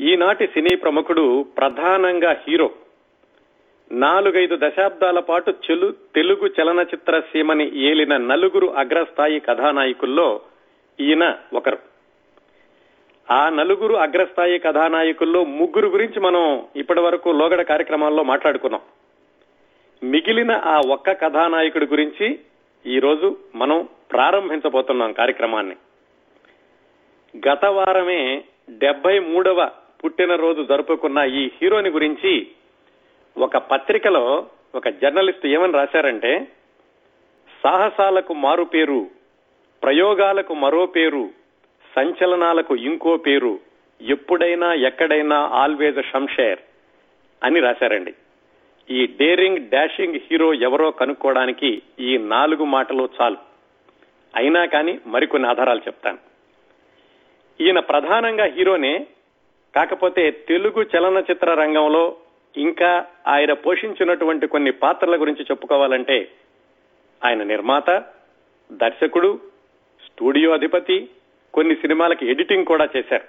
ఈనాటి సినీ ప్రముఖుడు ప్రధానంగా హీరో. నాలుగైదు దశాబ్దాల పాటు చెలు తెలుగు చలనచిత్ర సీమని ఏలిన నలుగురు అగ్రస్థాయి కథానాయకుల్లో ఈయన ఒకరు. ఆ నలుగురు అగ్రస్థాయి కథానాయకుల్లో ముగ్గురు గురించి మనం ఇప్పటి వరకు లోగడ కార్యక్రమాల్లో మాట్లాడుకున్నాం. మిగిలిన ఆ ఒక్క కథానాయకుడి గురించి ఈ రోజు మనం ప్రారంభించబోతున్నాం కార్యక్రమాన్ని. గత వారమే డెబ్బై మూడవ పుట్టినరోజు జరుపుకున్న ఈ హీరోని గురించి ఒక పత్రికలో ఒక జర్నలిస్ట్ ఏమని రాశారంటే సాహసాలకు మారు పేరు ప్రయోగాలకు మరో పేరు సంచలనాలకు ఇంకో పేరు ఎప్పుడైనా ఎక్కడైనా ఆల్వేజ్ షంషేర్ అని రాశారండి. ఈ డేరింగ్ డాషింగ్ హీరో ఎవరో కనుక్కోవడానికి ఈ నాలుగు మాటలు చాలు. అయినా కానీ మరికొన్ని ఆధారాలు చెప్తాను. ఈయన ప్రధానంగా హీరోనే కాకపోతే తెలుగు చలనచిత్ర రంగంలో ఇంకా ఆయన పోషించినటువంటి కొన్ని పాత్రల గురించి చెప్పుకోవాలంటే ఆయన నిర్మాత దర్శకుడు స్టూడియో అధిపతి కొన్ని సినిమాలకి ఎడిటింగ్ కూడా చేశారు.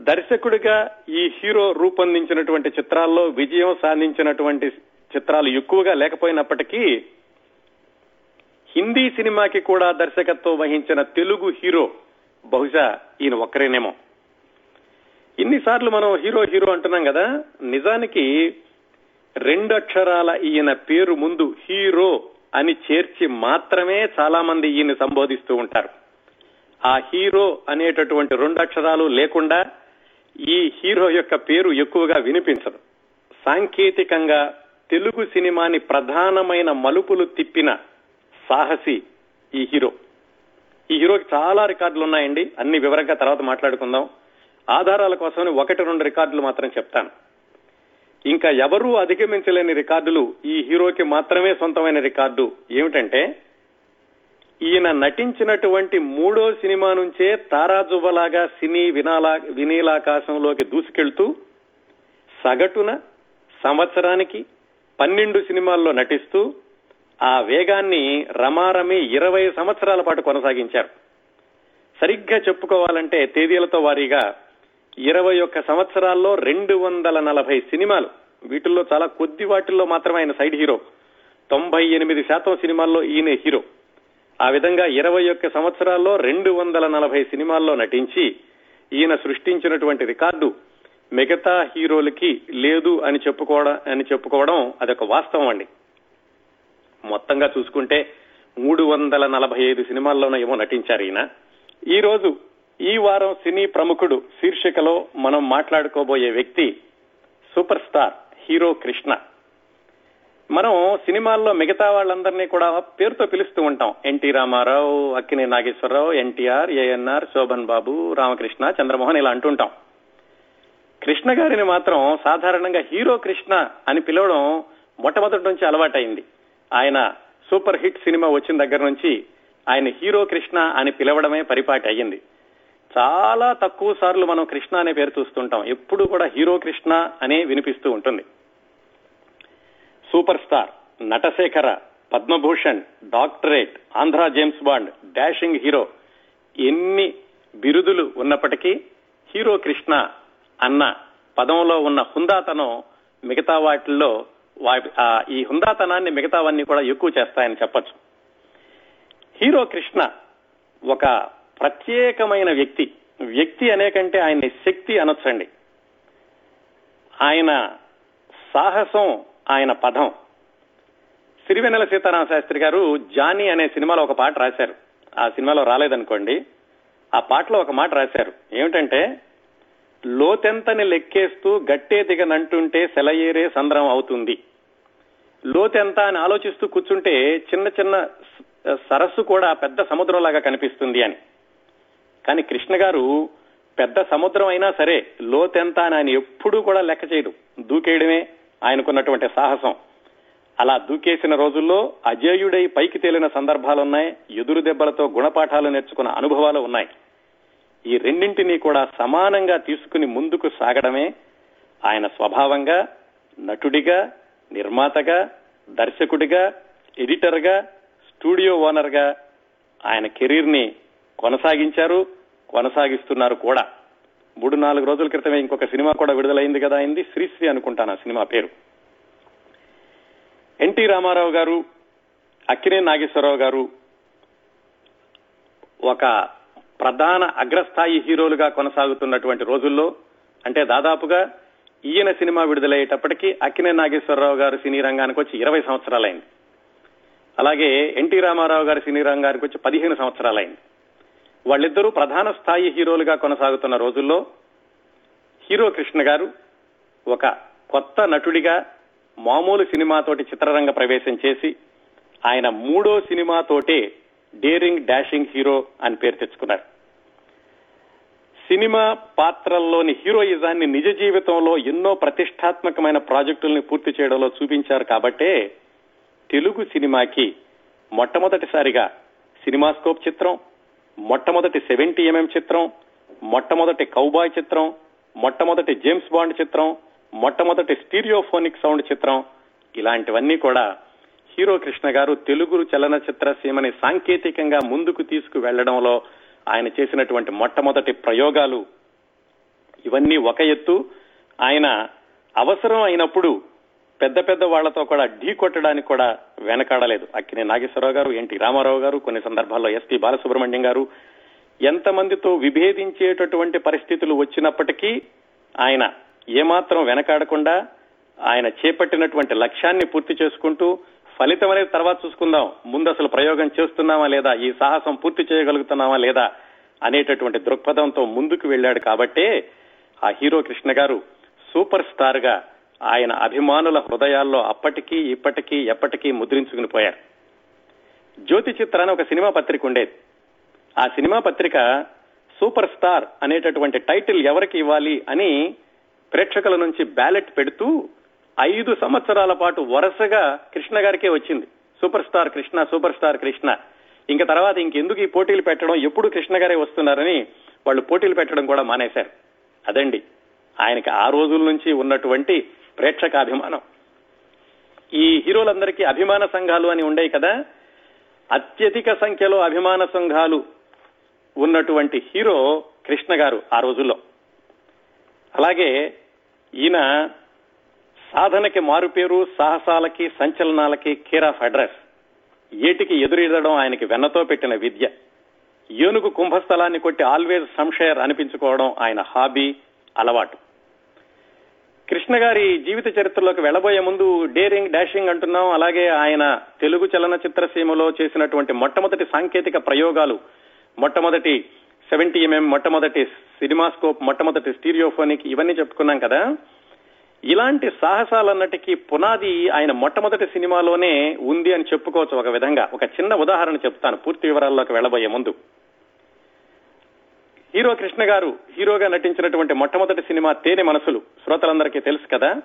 దర్శకుడిగా ఈ హీరో రూపొందించినటువంటి చిత్రాల్లో విజయం సాధించినటువంటి చిత్రాలు ఎక్కువగా లేకపోయినప్పటికీ హిందీ సినిమాకి కూడా దర్శకత్వం వహించిన తెలుగు హీరో బహుశా ఈయన ఒక్కరేనేమో. ఇన్నిసార్లు మనం హీరో హీరో అంటున్నాం కదా నిజానికి రెండు అక్షరాల ఈయన పేరు ముందు హీరో అని చేర్చి మాత్రమే చాలా మంది ఈయన సంబోధిస్తూ ఉంటారు. ఆ హీరో అనేటటువంటి రెండు అక్షరాలు లేకుండా ఈ హీరో యొక్క పేరు ఎక్కువగా వినిపించదు. సాంకేతికంగా తెలుగు సినిమాని ప్రధానమైన మలుపులు తిప్పిన సాహసి ఈ హీరో. ఈ హీరోకి చాలా రికార్డులు ఉన్నాయండి. అన్ని వివరంగా తర్వాత మాట్లాడుకుందాం. ఆధారాల కోసమని ఒకటి రెండు రికార్డులు మాత్రం చెప్తాను. ఇంకా ఎవరూ అధిగమించలేని రికార్డులు ఈ హీరోకి మాత్రమే సొంతమైన రికార్డు ఏమిటంటే ఈయన నటించినటువంటి మూడో సినిమా నుంచే తారాజువ్వలాగా సినీ వినాలా వినీలాకాశంలోకి దూసుకెళ్తూ సగటున సంవత్సరానికి పన్నెండు సినిమాల్లో నటిస్తూ ఆ వేగాన్ని రమారమి ఇరవై సంవత్సరాల పాటు కొనసాగించారు. సరిగ్గా చెప్పుకోవాలంటే తేదీలతో వారీగా ఇరవై ఒక్క సంవత్సరాల్లో రెండు వందల నలభై సినిమాలు. వీటిల్లో చాలా కొద్ది వాటిల్లో మాత్రమే ఆయన సైడ్ హీరో. తొంభై ఎనిమిది శాతం సినిమాల్లో ఈయనే హీరో. ఆ విధంగా ఇరవై ఒక్క సంవత్సరాల్లో రెండు వందల నలభై సినిమాల్లో నటించి ఈయన సృష్టించినటువంటి రికార్డు మిగతా హీరోలకి లేదు అని చెప్పుకోవడం అని చెప్పుకోవడం అదొక వాస్తవం అండి. మొత్తంగా చూసుకుంటే మూడు వందల నలభై ఐదు సినిమాల్లోనూ ఏమో నటించారు ఈయన. ఈ రోజు ఈ వారం సినీ ప్రముఖుడు శీర్షికలో మనం మాట్లాడుకోబోయే వ్యక్తి సూపర్ స్టార్ హీరో కృష్ణ. మనం సినిమాల్లో మిగతా వాళ్ళందరినీ కూడా పేరుతో పిలుస్తూ ఉంటాం. N T Rama Rao Akkineni Nageswara Rao NTR ANR Shoban Babu Ramakrishna Chandramohan ఇలా అంటుంటాం కృష్ణ గారిని మాత్రం సాధారణంగా హీరో కృష్ణ అని పిలవడం మొట్టమొదటి నుంచి అలవాటైంది. ఆయన సూపర్ హిట్ సినిమా వచ్చిన దగ్గర నుంచి ఆయన హీరో కృష్ణ అని పిలవడమే పరిపాటి అయ్యింది. చాలా తక్కువ సార్లు మనం కృష్ణ అనే పేరు చూస్తుంటాం. ఎప్పుడు కూడా హీరో కృష్ణ అనే వినిపిస్తూ ఉంటుంది. Super star Natasekhara Padma Bhushan doctorate Andhra James Bond dashing hero ఎన్ని బిరుదులు ఉన్నప్పటికీ హీరో కృష్ణ అన్న పదంలో ఉన్న హుందాతనం మిగతా వాటిల్లో ఈ హుందాతనాన్ని మిగతావన్నీ కూడా ఎక్కువ చేస్తాయని చెప్పచ్చు. హీరో కృష్ణ ఒక ప్రత్యేకమైన వ్యక్తి. వ్యక్తి అనేకంటే ఆయన శక్తి అనొచ్చండి. ఆయన సాహసం ఆయన పదం. సిరివెన్నెల సీతారామ శాస్త్రి గారు జానీ అనే సినిమాలో ఒక పాట రాశారు. ఆ సినిమాలో రాలేదనుకోండి ఆ పాటలో ఒక మాట రాశారు. ఏమిటంటే లోతెంతని లెక్కేస్తూ గట్టే దిగనంటుంటే సెలయేరే సంద్రం అవుతుంది. లోతెంత అని ఆలోచిస్తూ కూర్చుంటే చిన్న చిన్న సరస్సు కూడా పెద్ద సముద్రంలాగా కనిపిస్తుంది అని. కానీ కృష్ణ గారు పెద్ద సముద్రం అయినా సరే లోతెంత అని ఆయన ఎప్పుడూ కూడా లెక్క చేయడు దూకేయడమే ఆయనకున్నటువంటి సాహసం. అలా దూకేసిన రోజుల్లో అజేయుడై పైకి తేలిన సందర్భాలున్నాయి ఎదురు దెబ్బలతో గుణపాఠాలు నేర్చుకున్న అనుభవాలు ఉన్నాయి. ఈ రెండింటినీ కూడా సమానంగా తీసుకుని ముందుకు సాగడమే ఆయన స్వభావంగా నటుడిగా నిర్మాతగా దర్శకుడిగా ఎడిటర్గా స్టూడియో ఓనర్గా ఆయన కెరీర్ని కొనసాగించారు కొనసాగిస్తున్నారు కూడా. మూడు నాలుగు రోజుల క్రితమే ఇంకొక సినిమా కూడా విడుదలైంది కదా అయింది శ్రీశ్రీ అనుకుంటాను ఆ సినిమా పేరు. ఎన్టీ రామారావు గారు అక్కినే నాగేశ్వరరావు గారు ఒక ప్రధాన అగ్రస్థాయి హీరోలుగా కొనసాగుతున్నటువంటి రోజుల్లో అంటే దాదాపుగా ఈయన సినిమా విడుదలయ్యేటప్పటికీ అక్కినే నాగేశ్వరరావు గారు సినీ రంగానికి వచ్చి ఇరవై సంవత్సరాలైంది. అలాగే ఎన్టీ రామారావు గారి సినీ రంగానికి వచ్చి పదిహేను సంవత్సరాలైంది. వాళ్ళిద్దరూ ప్రధాన స్థాయి హీరోలుగా కొనసాగుతున్న రోజుల్లో హీరో కృష్ణ గారు ఒక కొత్త నటుడిగా మామూలు సినిమాతోటి చిత్రరంగ ప్రవేశం చేసి ఆయన మూడో సినిమాతోటే డేరింగ్ డాషింగ్ హీరో అని పేరు తెచ్చుకున్నారు. సినిమా పాత్రల్లోని హీరోయిజాన్ని నిజ జీవితంలో ఎన్నో ప్రతిష్టాత్మకమైన ప్రాజెక్టుల్ని పూర్తి చేయడంలో చూపించారు కాబట్టే తెలుగు సినిమాకి మొట్టమొదటిసారిగా సినిమాస్కోప్ చిత్రం మొట్టమొదటి సెవెంటీ ఎంఎం చిత్రం మొట్టమొదటి కౌబాయ్ చిత్రం మొట్టమొదటి జేమ్స్ బాండ్ చిత్రం మొట్టమొదటి స్టీరియోఫోనిక్ సౌండ్ చిత్రం. ఇలాంటివన్నీ కూడా హీరో కృష్ణ గారు తెలుగు చలనచిత్ర సీమని సాంకేతికంగా ముందుకు తీసుకు వెళ్ళడంలో ఆయన చేసినటువంటి మొట్టమొదటి ప్రయోగాలు. ఇవన్నీ ఒక ఎత్తు. ఆయన అవసరం అయినప్పుడు పెద్ద పెద్ద వాళ్ళతో కూడా ఢీ కొట్టడానికి కూడా వెనకాడలేదు. అక్కినే నాగేశ్వరరావు గారు ఎన్టీ రామారావు గారు కొన్ని సందర్భాల్లో ఎస్పీ బాలసుబ్రహ్మణ్యం గారు. ఎంతమందితో విభేదించేటటువంటి పరిస్థితులు వచ్చినప్పటికీ ఆయన ఏమాత్రం వెనకాడకుండా ఆయన చేపట్టినటువంటి లక్ష్యాన్ని పూర్తి చేసుకుంటూ ఫలితం అనేది తర్వాత చూసుకుందాం. ముందు అసలు ప్రయోగం చేస్తున్నామా లేదా? ఈ సాహసం పూర్తి చేయగలుగుతున్నామా లేదా? అనేటటువంటి దృక్పథంతో ముందుకు వెళ్ళాడు కాబట్టే ఆ హీరో కృష్ణ గారు సూపర్ స్టార్గా ఆయన అభిమానుల హృదయాల్లో అప్పటికీ ఇప్పటికీ ఎప్పటికీ ముద్రించుకుని పోయారు జ్యోతి చిత్ర అని ఒక సినిమా పత్రిక ఉండేది. ఆ సినిమా పత్రిక సూపర్ స్టార్ అనేటటువంటి టైటిల్ ఎవరికి ఇవ్వాలి అని ప్రేక్షకుల నుంచి బ్యాలెట్ పెడుతూ ఐదు సంవత్సరాల పాటు వరుసగా కృష్ణ గారికే వచ్చింది. Super star Krishna super star Krishna. ఇంకా తర్వాత ఇంకెందుకు ఈ పోటీలు పెట్టడం? ఎప్పుడు కృష్ణ గారే వస్తున్నారని వాళ్ళు పోటీలు పెట్టడం కూడా మానేశారు. అదండి. ఆయనకి ఆ రోజుల నుంచి ఉన్నటువంటి ప్రేక్షక అభిమానం ఈ హీరోలందరికీ అభిమాన సంఘాలు అని ఉండేవి కదా అత్యధిక సంఖ్యలో అభిమాన సంఘాలు ఉన్నటువంటి హీరో కృష్ణ గారు ఆ రోజుల్లో. అలాగే ఈయన సాధనకి మారుపేరు సాహసాలకి సంచలనాలకి కేర్ ఆఫ్ అడ్రస్ ఏటికి ఎదురీదడం ఆయనకి వెన్నతో పెట్టిన విద్య. ఏనుగు కుంభస్థలాన్ని కొట్టి ఆల్వేజ్ సంషయర్ అనిపించుకోవడం ఆయన హాబీ అలవాటు. కృష్ణ గారి జీవిత చరిత్రలోకి వెళ్ళబోయే ముందు డేరింగ్ డాషింగ్ అంటున్నాం. అలాగే ఆయన తెలుగు చలనచిత్ర సీమలో చేసినటువంటి మొట్టమొదటి సాంకేతిక ప్రయోగాలు మొట్టమొదటి సెవెంటీ ఎంఎం మొట్టమొదటి సినిమాస్కోప్ మొట్టమొదటి స్టీరియోఫోనిక్ ఇవన్నీ చెప్పుకున్నాం కదా. ఇలాంటి సాహసాలన్నటికీ పునాది ఆయన మొట్టమొదటి సినిమాలోనే ఉంది అని చెప్పుకోవచ్చు ఒక విధంగా. ఒక చిన్న ఉదాహరణ చెప్తాను పూర్తి వివరాల్లోకి వెళ్ళబోయే ముందు. హీరో కృష్ణ గారు హీరోగా నటించినటువంటి మొట్టమొదటి సినిమా తేనె మనసులు. శ్రోతలందరికీ తెలుసు కదా?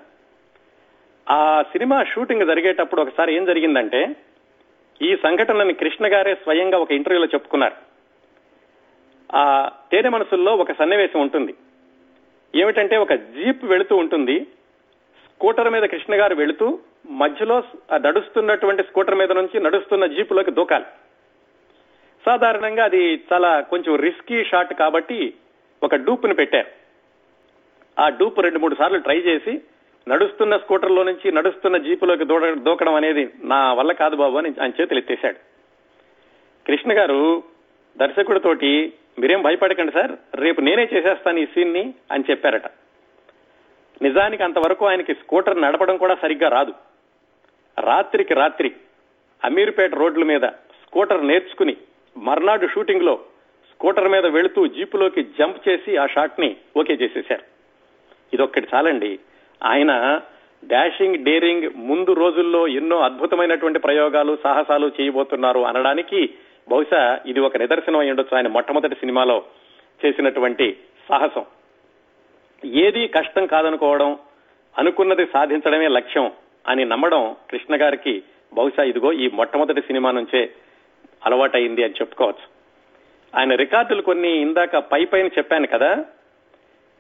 ఆ సినిమా షూటింగ్ జరిగేటప్పుడు ఒకసారి ఏం జరిగిందంటే ఈ సంఘటనని కృష్ణ గారే స్వయంగా ఒక ఇంటర్వ్యూలో చెప్పుకున్నారు. ఆ తేనె మనసుల్లో ఒక సన్నివేశం ఉంటుంది. ఏమిటంటే ఒక జీప్ వెళుతూ ఉంటుంది. స్కూటర్ మీద కృష్ణ గారు వెళుతూ మధ్యలో నడుస్తున్నటువంటి స్కూటర్ మీద నుంచి నడుస్తున్న జీపులోకి దూకాలి. సాధారణంగా అది చాలా కొంచెం రిస్కీ షాట్ కాబట్టి ఒక డూప్ని పెట్టారు. ఆ డూప్ రెండు మూడు సార్లు ట్రై చేసి నడుస్తున్న స్కూటర్లో నుంచి నడుస్తున్న జీపులోకి దూడ దూకడం అనేది నా వల్ల కాదు బాబు అని ఆయన చేతులు ఎత్తేశాడు. కృష్ణ గారు దర్శకుడితోటి మీరేం భయపడకండి సార్ రేపు నేనే చేసేస్తాను ఈ సీన్ని అని చెప్పారట. నిజానికి అంతవరకు ఆయనకి స్కూటర్ నడపడం కూడా సరిగ్గా రాదు. రాత్రికి రాత్రి అమీర్పేట రోడ్ల మీద స్కూటర్ నేర్చుకుని మర్నాడు షూటింగ్లో స్కూటర్ మీద వెళుతూ జీపులోకి జంప్ చేసి ఆ షాట్ని ఓకే చేసేశారు. ఇదొక్కటి చాలండి. ఆయన డాషింగ్ డేరింగ్ ముందు రోజుల్లో ఎన్నో అద్భుతమైనటువంటి ప్రయోగాలు సాహసాలు చేయబోతున్నారు అనడానికి బహుశా ఇది ఒక నిదర్శనం అయి ఉండొచ్చు. ఆయన మొట్టమొదటి సినిమాలో చేసినటువంటి సాహసం. ఏది కష్టం కాదనుకోవడం అనుకున్నది సాధించడమే లక్ష్యం అని నమ్మడం కృష్ణ గారికి బహుశా ఇదిగో ఈ మొట్టమొదటి సినిమా నుంచే అలవాటైంది అని చెప్పుకోవచ్చు. ఆయన రికార్డులు కొన్ని ఇందాక పై పైన చెప్పాను కదా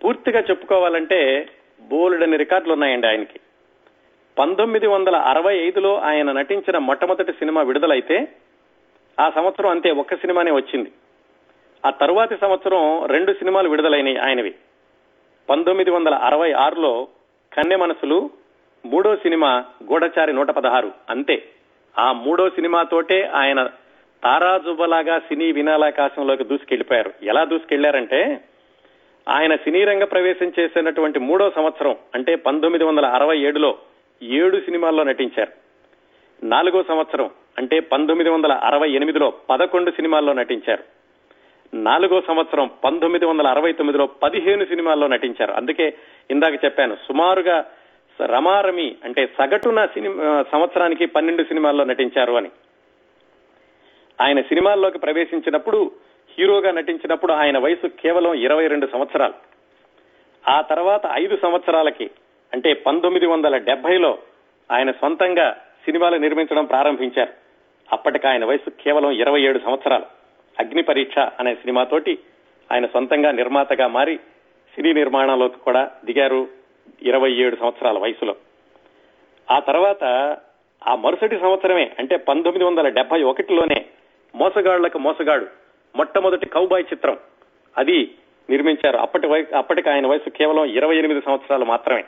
పూర్తిగా చెప్పుకోవాలంటే బోలెడని రికార్డులు ఉన్నాయండి ఆయనకి. పంతొమ్మిది వందల అరవై ఐదులో ఆయన నటించిన మొట్టమొదటి సినిమా విడుదలైతే ఆ సంవత్సరం అంతే ఒక్క సినిమానే వచ్చింది. ఆ తరువాతి సంవత్సరం రెండు సినిమాలు విడుదలైనవి ఆయనవి. పంతొమ్మిది వందల అరవై ఆరులో కన్నె మనసులు మూడో సినిమా గూఢచారి నూట పదహారు అంతే. ఆ మూడో సినిమాతోటే ఆయన తారాజుబలాగా సినీ వినాలాకాశంలోకి దూసుకెళ్ళిపోయారు ఎలా దూసుకెళ్ళారంటే ఆయన సినీ రంగ ప్రవేశం చేసినటువంటి మూడో సంవత్సరం అంటే పంతొమ్మిది వందల అరవై ఏడులో ఏడు సినిమాల్లో నటించారు. నాలుగో సంవత్సరం అంటే పంతొమ్మిది వందల అరవై ఎనిమిదిలో పదకొండు సినిమాల్లో నటించారు. నాలుగో సంవత్సరం పంతొమ్మిది వందల అరవై తొమ్మిదిలో పదిహేను సినిమాల్లో నటించారు. అందుకే ఇందాక చెప్పాను సుమారుగా రమారమి అంటే సగటున సినిమా సంవత్సరానికి పన్నెండు సినిమాల్లో నటించారు అని. ఆయన సినిమాల్లోకి ప్రవేశించినప్పుడు హీరోగా నటించినప్పుడు ఆయన వయసు కేవలం ఇరవై రెండు సంవత్సరాలు. ఆ తర్వాత ఐదు సంవత్సరాలకి అంటే పంతొమ్మిది వందల డెబ్బైలో ఆయన సొంతంగా సినిమాలు నిర్మించడం ప్రారంభించారు. అప్పటికి ఆయన వయసు కేవలం ఇరవై ఏడు సంవత్సరాలు. అగ్ని పరీక్ష అనే సినిమాతోటి ఆయన సొంతంగా నిర్మాతగా మారి సినీ నిర్మాణంలోకి కూడా దిగారు ఇరవై ఏడు సంవత్సరాల వయసులో. ఆ తర్వాత ఆ మరుసటి సంవత్సరమే అంటే పంతొమ్మిది వందల డెబ్బై ఒకటిలోనే మోసగాళ్ళకు మోసగాడు. మొట్టమొదటి కౌబాయ్ చిత్రం. అది నిర్మించారు. అప్పటి అప్పటికి ఆయన వయసు కేవలం ఇరవై ఎనిమిది సంవత్సరాలు మాత్రమే.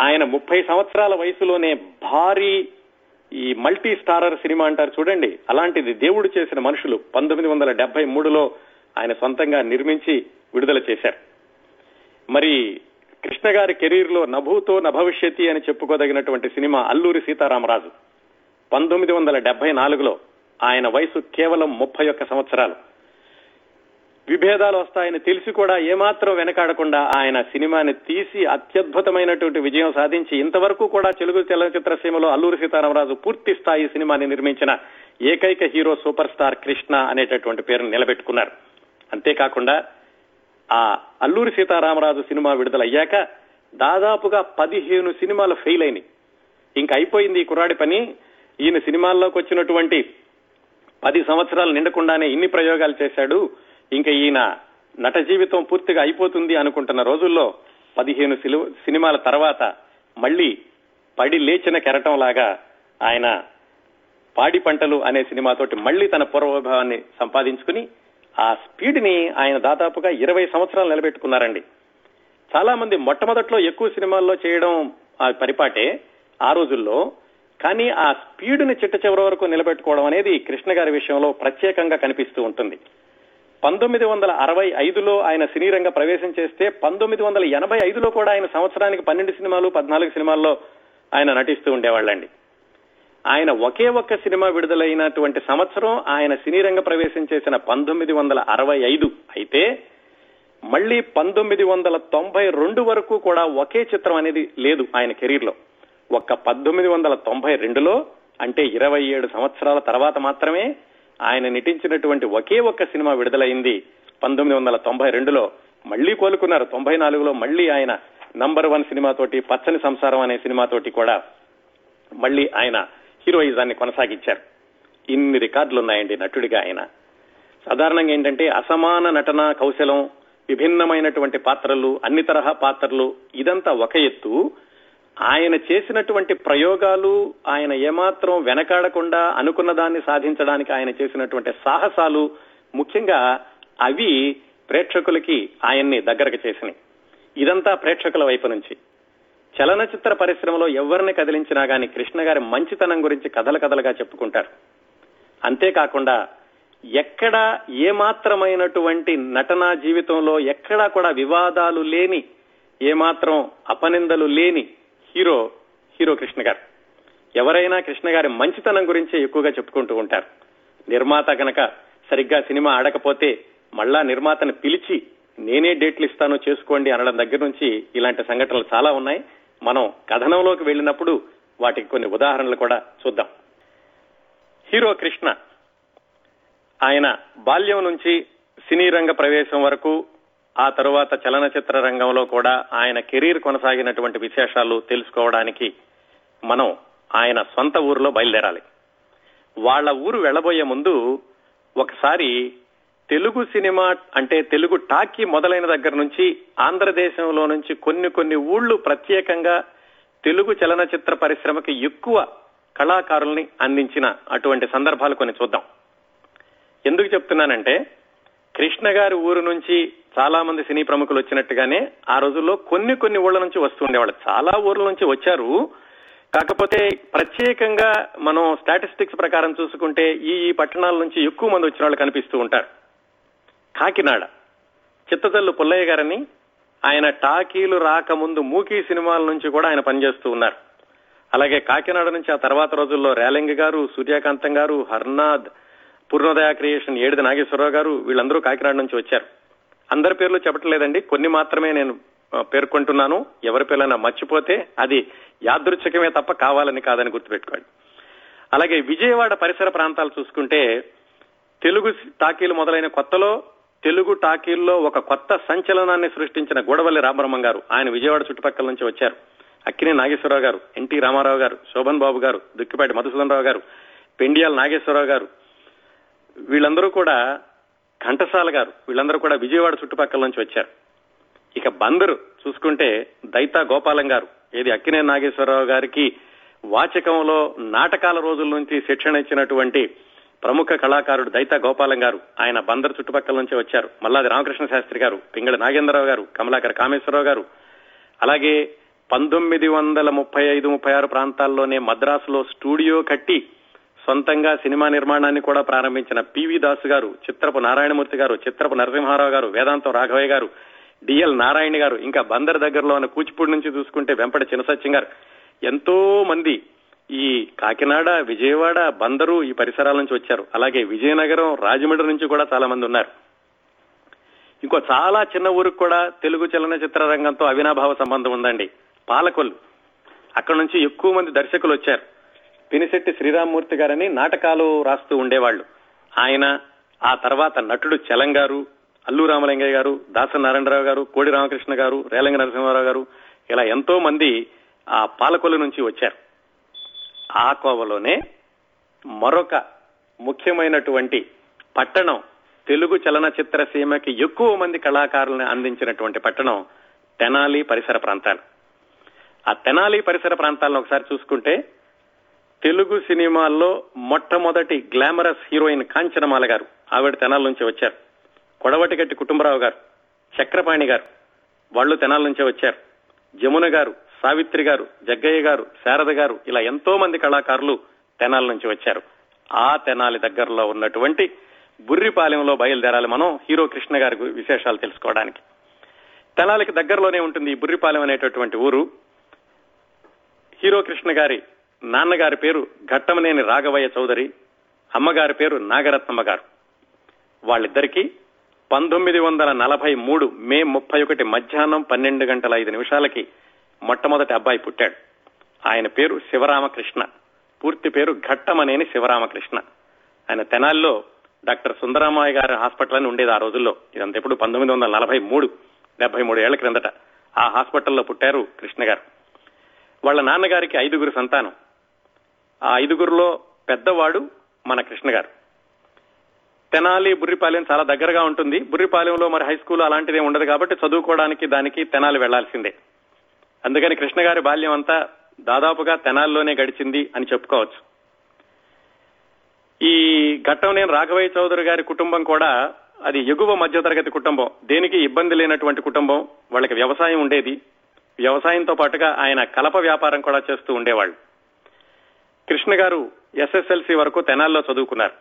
ఆయన ముప్పై సంవత్సరాల వయసులోనే భారీ ఈ మల్టీ స్టారర్ సినిమా అంటారు చూడండి. అలాంటిది దేవుడు చేసిన మనుషులు పంతొమ్మిది వందల డెబ్బై మూడులో ఆయన సొంతంగా నిర్మించి విడుదల చేశారు. మరి కృష్ణ గారి కెరీర్లో నభూతో నభవిష్యతి అని చెప్పుకోదగినటువంటి సినిమా అల్లూరి సీతారామరాజు. పంతొమ్మిది వందల డెబ్బై నాలుగులో ఆయన వయసు కేవలం ముప్పై ఒక్క సంవత్సరాలు. విభేదాలు వస్తాయని తెలిసి కూడా ఏమాత్రం వెనకాడకుండా ఆయన సినిమాని తీసి అత్యద్భుతమైనటువంటి విజయం సాధించి ఇంతవరకు కూడా తెలుగు చలనచిత్ర సీమలో అల్లూరి సీతారామరాజు పూర్తి స్థాయి సినిమాని నిర్మించిన ఏకైక హీరో సూపర్ స్టార్ కృష్ణ అనేటటువంటి పేరును నిలబెట్టుకున్నారు. అంతేకాకుండా ఆ అల్లూరి సీతారామరాజు సినిమా విడుదలయ్యాక దాదాపుగా పదిహేను సినిమాలు ఫెయిల్ అయినాయి ఇంక అయిపోయింది ఈ కుర్రాడి పని. ఈయన సినిమాల్లోకి వచ్చినటువంటి పది సంవత్సరాలు నిండకుండానే ఇన్ని ప్రయోగాలు చేశాడు. ఇంకా ఈయన నట జీవితం పూర్తిగా అయిపోతుంది అనుకుంటున్న రోజుల్లో పదిహేను సినిమాల తర్వాత మళ్ళీ పడి లేచిన కెరటం లాగా ఆయన పాడి పంటలు అనే సినిమాతోటి మళ్ళీ తన పూర్వభావాన్ని సంపాదించుకుని ఆ స్పీడ్ని ఆయన దాదాపుగా ఇరవై సంవత్సరాలు నిలబెట్టుకున్నారండి. చాలా మంది మొట్టమొదట్లో ఎక్కువ సినిమాల్లో చేయడం పరిపాటే. ఆ రోజుల్లో కానీ ఆ స్పీడ్ని చిట్ట చివరి వరకు నిలబెట్టుకోవడం అనేది కృష్ణ గారి విషయంలో ప్రత్యేకంగా కనిపిస్తూ ఉంటుంది. పంతొమ్మిది వందల అరవై ఐదులో ఆయన సినీ రంగ ప్రవేశం చేస్తే పంతొమ్మిది వందల ఎనభై ఐదులో కూడా ఆయన సంవత్సరానికి పన్నెండు సినిమాలు పద్నాలుగు సినిమాల్లో ఆయన నటిస్తూ ఉండేవాళ్ళండి. ఆయన ఒకే ఒక్క సినిమా విడుదలైనటువంటి సంవత్సరం ఆయన సినీ రంగ ప్రవేశం చేసిన పంతొమ్మిది వందల అరవై ఐదు. అయితే మళ్ళీ పంతొమ్మిది వందల తొంభై రెండు వరకు కూడా ఒకే చిత్రం అనేది లేదు ఆయన కెరీర్లో ఒక్క పద్దెనిమిది వందల తొంభై రెండులో అంటే ఇరవై ఏడు సంవత్సరాల తర్వాత మాత్రమే ఆయన నటించినటువంటి ఒకే ఒక్క సినిమా విడుదలైంది. పంతొమ్మిది వందల తొంభై రెండులో మళ్ళీ కోలుకున్నారు. తొంభై నాలుగులో మళ్ళీ ఆయన నంబర్ వన్ సినిమాతోటి పచ్చని సంసారం అనే సినిమాతోటి కూడా మళ్ళీ ఆయన హీరోయిజాన్ని కొనసాగించారు. ఇన్ని రికార్డులు ఉన్నాయండి నటుడిగా ఆయన. సాధారణంగా ఏంటంటే అసమాన నటన కౌశలం విభిన్నమైనటువంటి పాత్రలు అన్ని తరహా పాత్రలు ఇదంతా ఒక ఎత్తు. ఆయన చేసినటువంటి ప్రయోగాలు ఆయన ఏమాత్రం వెనకాడకుండా అనుకున్న దాన్ని సాధించడానికి ఆయన చేసినటువంటి సాహసాలు ముఖ్యంగా అవి ప్రేక్షకులకి ఆయన్ని దగ్గరకు చేసినాయి. ఇదంతా ప్రేక్షకుల వైపు నుంచి. చలనచిత్ర పరిశ్రమలో ఎవరిని కదిలించినా గాని కృష్ణ గారి మంచితనం గురించి కథల కథలుగా చెప్పుకుంటారు. అంతేకాకుండా ఎక్కడ ఏమాత్రమైనటువంటి నటనా జీవితంలో ఎక్కడా కూడా వివాదాలు లేని ఏమాత్రం అపనిందలు లేని హీరో హీరో కృష్ణ గారు. ఎవరైనా కృష్ణ గారి మంచితనం గురించే ఎక్కువగా చెప్పుకుంటూ ఉంటారు. నిర్మాత గనక సరిగ్గా సినిమా ఆడకపోతే మళ్ళా నిర్మాతను పిలిచి నేనే డేట్లు ఇస్తాను చేసుకోండి అనడం దగ్గర నుంచి ఇలాంటి సంఘటనలు చాలా ఉన్నాయి. మనం కథనంలోకి వెళ్ళినప్పుడు వాటికి కొన్ని ఉదాహరణలు కూడా చూద్దాం. హీరో కృష్ణ. ఆయన బాల్యం నుంచి సినీ రంగ ప్రవేశం వరకు ఆ తరువాత చలనచిత్ర రంగంలో కూడా ఆయన కెరీర్ కొనసాగినటువంటి విశేషాలు తెలుసుకోవడానికి మనం ఆయన సొంత ఊరిలో బయలుదేరాలి. వాళ్ళ ఊరు వెళ్ళబోయే ముందు ఒకసారి తెలుగు సినిమా అంటే తెలుగు టాకీ మొదలైన దగ్గర నుంచి ఆంధ్రదేశంలో నుంచి కొన్ని కొన్ని ఊళ్ళు ప్రత్యేకంగా తెలుగు చలనచిత్ర పరిశ్రమకి ఎక్కువ కళాకారుల్ని అందించిన అటువంటి సందర్భాలు కొన్ని చూద్దాం. ఎందుకు చెప్తున్నానంటే కృష్ణ గారి ఊరు నుంచి చాలా మంది సినీ ప్రముఖులు వచ్చినట్టుగానే ఆ రోజుల్లో కొన్ని కొన్ని ఊళ్ళ నుంచి వస్తూ ఉండేవాళ్ళు. చాలా ఊర్ల నుంచి వచ్చారు. కాకపోతే ప్రత్యేకంగా మనం స్టాటిస్టిక్స్ ప్రకారం చూసుకుంటే ఈ ఈ పట్టణాల నుంచి ఎక్కువ మంది వచ్చిన వాళ్ళు కనిపిస్తూ ఉంటారు. కాకినాడ. చిత్తతల్లు పుల్లయ్య గారని ఆయన టాకీలు రాకముందు మూకీ సినిమాల నుంచి కూడా ఆయన పనిచేస్తూ ఉన్నారు. అలాగే కాకినాడ నుంచి ఆ తర్వాత రోజుల్లో రేలంగి గారు సూర్యకాంతం గారు హర్నాథ్ పూర్ణోదయ క్రియేషన్ ఏడిది నాగేశ్వరరావు గారు వీళ్ళందరూ కాకినాడ నుంచి వచ్చారు. అందరి పేర్లు చెప్పట్లేదండి. కొన్ని మాత్రమే నేను పేర్కొంటున్నాను. ఎవరి పేర్లైనా మర్చిపోతే అది యాదృచ్ఛికమే తప్ప కావాలని కాదని గుర్తుపెట్టుకోండి. అలాగే విజయవాడ పరిసర ప్రాంతాలు చూసుకుంటే తెలుగు టాకీలు మొదలైన కొత్తలో తెలుగు టాకీల్లో ఒక కొత్త సంచలనాన్ని సృష్టించిన గూడవల్లి రామబ్రహ్మం గారు ఆయన విజయవాడ చుట్టుపక్కల నుంచి వచ్చారు. అక్కినే నాగేశ్వరరావు గారు ఎన్టీ రామారావు గారు శోభన్ బాబు గారు దుక్కిపాటి మధుసూదన్ రావు గారు పెండియాల నాగేశ్వరరావు గారు. వీళ్ళందరూ కూడా ఘంటసాల గారు వీళ్ళందరూ కూడా విజయవాడ చుట్టుపక్కల నుంచి వచ్చారు. ఇక బందరు చూసుకుంటే దైతా గోపాలం గారు ఏది అక్కినే నాగేశ్వరరావు గారికి వాచకంలో నాటకాల రోజుల నుంచి శిక్షణ ఇచ్చినటువంటి ప్రముఖ కళాకారుడు దైతా గోపాలం గారు ఆయన బందర్ చుట్టుపక్కల నుంచి వచ్చారు. మల్లాది రామకృష్ణ శాస్త్రి గారు పింగళి నాగేంద్రరావు గారు కమలాకర కామేశ్వరరావు గారు. అలాగే పంతొమ్మిది వందల ముప్పై ఐదు ముప్పై ఆరు ప్రాంతాల్లోనే మద్రాసులో స్టూడియో కట్టి సొంతంగా సినిమా నిర్మాణాన్ని కూడా ప్రారంభించిన పివి దాసు గారు చిత్రపు నారాయణమూర్తి గారు చిత్రపు నరసింహారావు గారు వేదాంతం రాఘవయ్య గారు డిఎల్ నారాయణ గారు ఇంకా బందర్ దగ్గరలో ఉన్న కూచిపూడి నుంచి చూసుకుంటే వెంపటి చినసత్యం గారు. ఎంతో మంది ఈ కాకినాడ విజయవాడ బందరు ఈ పరిసరాల నుంచి వచ్చారు. అలాగే విజయనగరం రాజమండ్రి నుంచి కూడా చాలా మంది ఉన్నారు. ఇంకో చాలా చిన్న ఊరికి కూడా తెలుగు చలనచిత్ర రంగంతో అవినాభావ సంబంధం ఉందండి. పాలకొల్లు. అక్కడ నుంచి ఎక్కువ మంది దర్శకులు వచ్చారు. పినిశెట్టి శ్రీరామ్మూర్తి గారని నాటకాలు రాస్తూ ఉండేవాళ్ళు. ఆయన ఆ తర్వాత నటుడు చలం గారు అల్లు రామలింగయ్య గారు దాస నారాయణరావు గారు కోడి రామకృష్ణ గారు రేలంగ నరసింహారావు గారు ఇలా ఎంతో మంది ఆ పాలకొల్లు నుంచి వచ్చారు. ఆ కోవలోనే మరొక ముఖ్యమైనటువంటి పట్టణం తెలుగు చలనచిత్ర సీమకి ఎక్కువ మంది కళాకారులను అందించినటువంటి పట్టణం తెనాలి పరిసర ప్రాంతాలు. ఆ తెనాలి పరిసర ప్రాంతాలను ఒకసారి చూసుకుంటే తెలుగు సినిమాల్లో మొట్టమొదటి గ్లామరస్ హీరోయిన్ కాంచనమాల గారు ఆవిడ తెనాల నుంచి వచ్చారు. కొడవటిగట్టి కుటుంబరావు గారు చక్రపాణి గారు వాళ్ళు తెనాల నుంచే వచ్చారు. జమున గారు సావిత్రి గారు జగ్గయ్య గారు శారద గారు ఇలా ఎంతో మంది కళాకారులు తెనాల నుంచి వచ్చారు. ఆ తెనాలి దగ్గరలో ఉన్నటువంటి బుర్రిపాలెంలో బయలుదేరాలి మనం హీరో కృష్ణ గారి విశేషాలు తెలుసుకోవడానికి. తెనాలికి దగ్గరలోనే ఉంటుంది ఈ బుర్రిపాలెం అనేటటువంటి ఊరు. హీరో కృష్ణ గారి నాన్నగారి పేరు ఘట్టమనేని రాఘవయ్య చౌదరి అమ్మగారి పేరు నాగరత్నమ్మ గారు. వాళ్ళిద్దరికీ పంతొమ్మిది వందల నలభై మూడు మే ముప్పై ఒకటి మధ్యాహ్నం పన్నెండు గంటల ఐదు నిమిషాలకి మొట్టమొదటి అబ్బాయి పుట్టాడు. ఆయన పేరు శివరామకృష్ణ. పూర్తి పేరు ఘట్టమనేని శివరామకృష్ణ. ఆయన తెనాల్లో డాక్టర్ సుందరామయ్య గారి హాస్పిటల్ అని ఉండేది ఆ రోజుల్లో. ఇదంతా ఎప్పుడు పంతొమ్మిది వందల నలభై మూడు డెబ్బై మూడు ఏళ్ళ క్రిందట ఆ హాస్పిటల్లో పుట్టారు కృష్ణ గారు. వాళ్ళ నాన్నగారికి ఐదుగురు సంతానం. ఆ ఐదుగురులో పెద్దవాడు మన కృష్ణ గారు. తెనాలి బుర్రిపాలెం చాలా దగ్గరగా ఉంటుంది. బుర్రిపాలెంలో మరి హై స్కూల్ అలాంటిదే ఉండదు కాబట్టి చదువుకోవడానికి దానికి తెనాలి వెళ్ళాల్సిందే. అందుకని కృష్ణ గారి బాల్యం అంతా దాదాపుగా తెనాల్లోనే గడిచింది అని చెప్పుకోవచ్చు. ఈ ఘట్టం నేను రాఘవయ్య చౌదరి గారి కుటుంబం కూడా అది ఎగువ మధ్యతరగతి కుటుంబం. దేనికి ఇబ్బంది లేనటువంటి కుటుంబం. వాళ్ళకి వ్యవసాయం ఉండేది. వ్యవసాయంతో పాటుగా ఆయన కలప వ్యాపారం కూడా చేస్తూ ఉండేవాళ్ళు. కృష్ణ గారు ఎస్ఎస్ఎల్సి వరకు తెనాల్లో చదువుకున్నారు.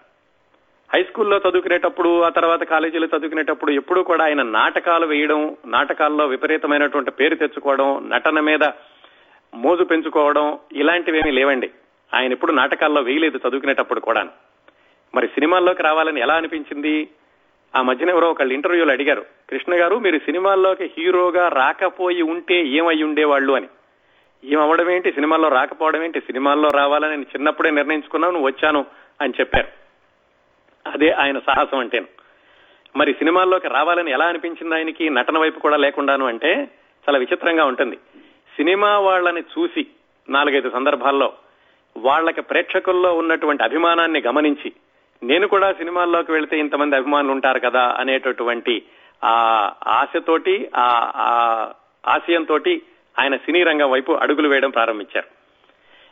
హై స్కూల్లో చదువుకునేటప్పుడు ఆ తర్వాత కాలేజీలో చదువుకునేటప్పుడు ఎప్పుడూ కూడా ఆయన నాటకాలు వేయడం నాటకాల్లో విపరీతమైనటువంటి పేరు తెచ్చుకోవడం నటన మీద మోజు పెంచుకోవడం ఇలాంటివేమీ లేవండి. ఆయన ఎప్పుడు నాటకాల్లో వేయలేదు చదువుకునేటప్పుడు కూడా మరి సినిమాల్లోకి రావాలని ఎలా అనిపించింది? ఆ మధ్యన ఎవరో ఒకళ్ళు ఇంటర్వ్యూలో అడిగారు కృష్ణ గారు మీరు సినిమాల్లోకి హీరోగా రాకపోయి ఉంటే ఏమై ఉండేవాళ్ళు? అని. ఏమవ్వడం ఏంటి? సినిమాల్లో రాకపోవడం ఏంటి? సినిమాల్లో రావాలని నేను చిన్నప్పుడే నిర్ణయించుకున్నాను వచ్చాను అని చెప్పారు. అదే ఆయన సాహసం అంటేను మరి సినిమాల్లోకి రావాలని ఎలా అనిపించింది ఆయనకి? నటన వైపు కూడా లేకుండాను అంటే చాలా విచిత్రంగా ఉంటుంది. సినిమా వాళ్ళని చూసి నాలుగైదు సందర్భాల్లో వాళ్ళకి ప్రేక్షకుల్లో ఉన్నటువంటి అభిమానాన్ని గమనించి నేను కూడా సినిమాల్లోకి వెళితే ఇంతమంది అభిమానులు ఉంటారు కదా అనేటటువంటి ఆ ఆశతోటి ఆ ఆ ఆశయంతో ఆయన సినీ రంగం వైపు అడుగులు వేయడం ప్రారంభించారు.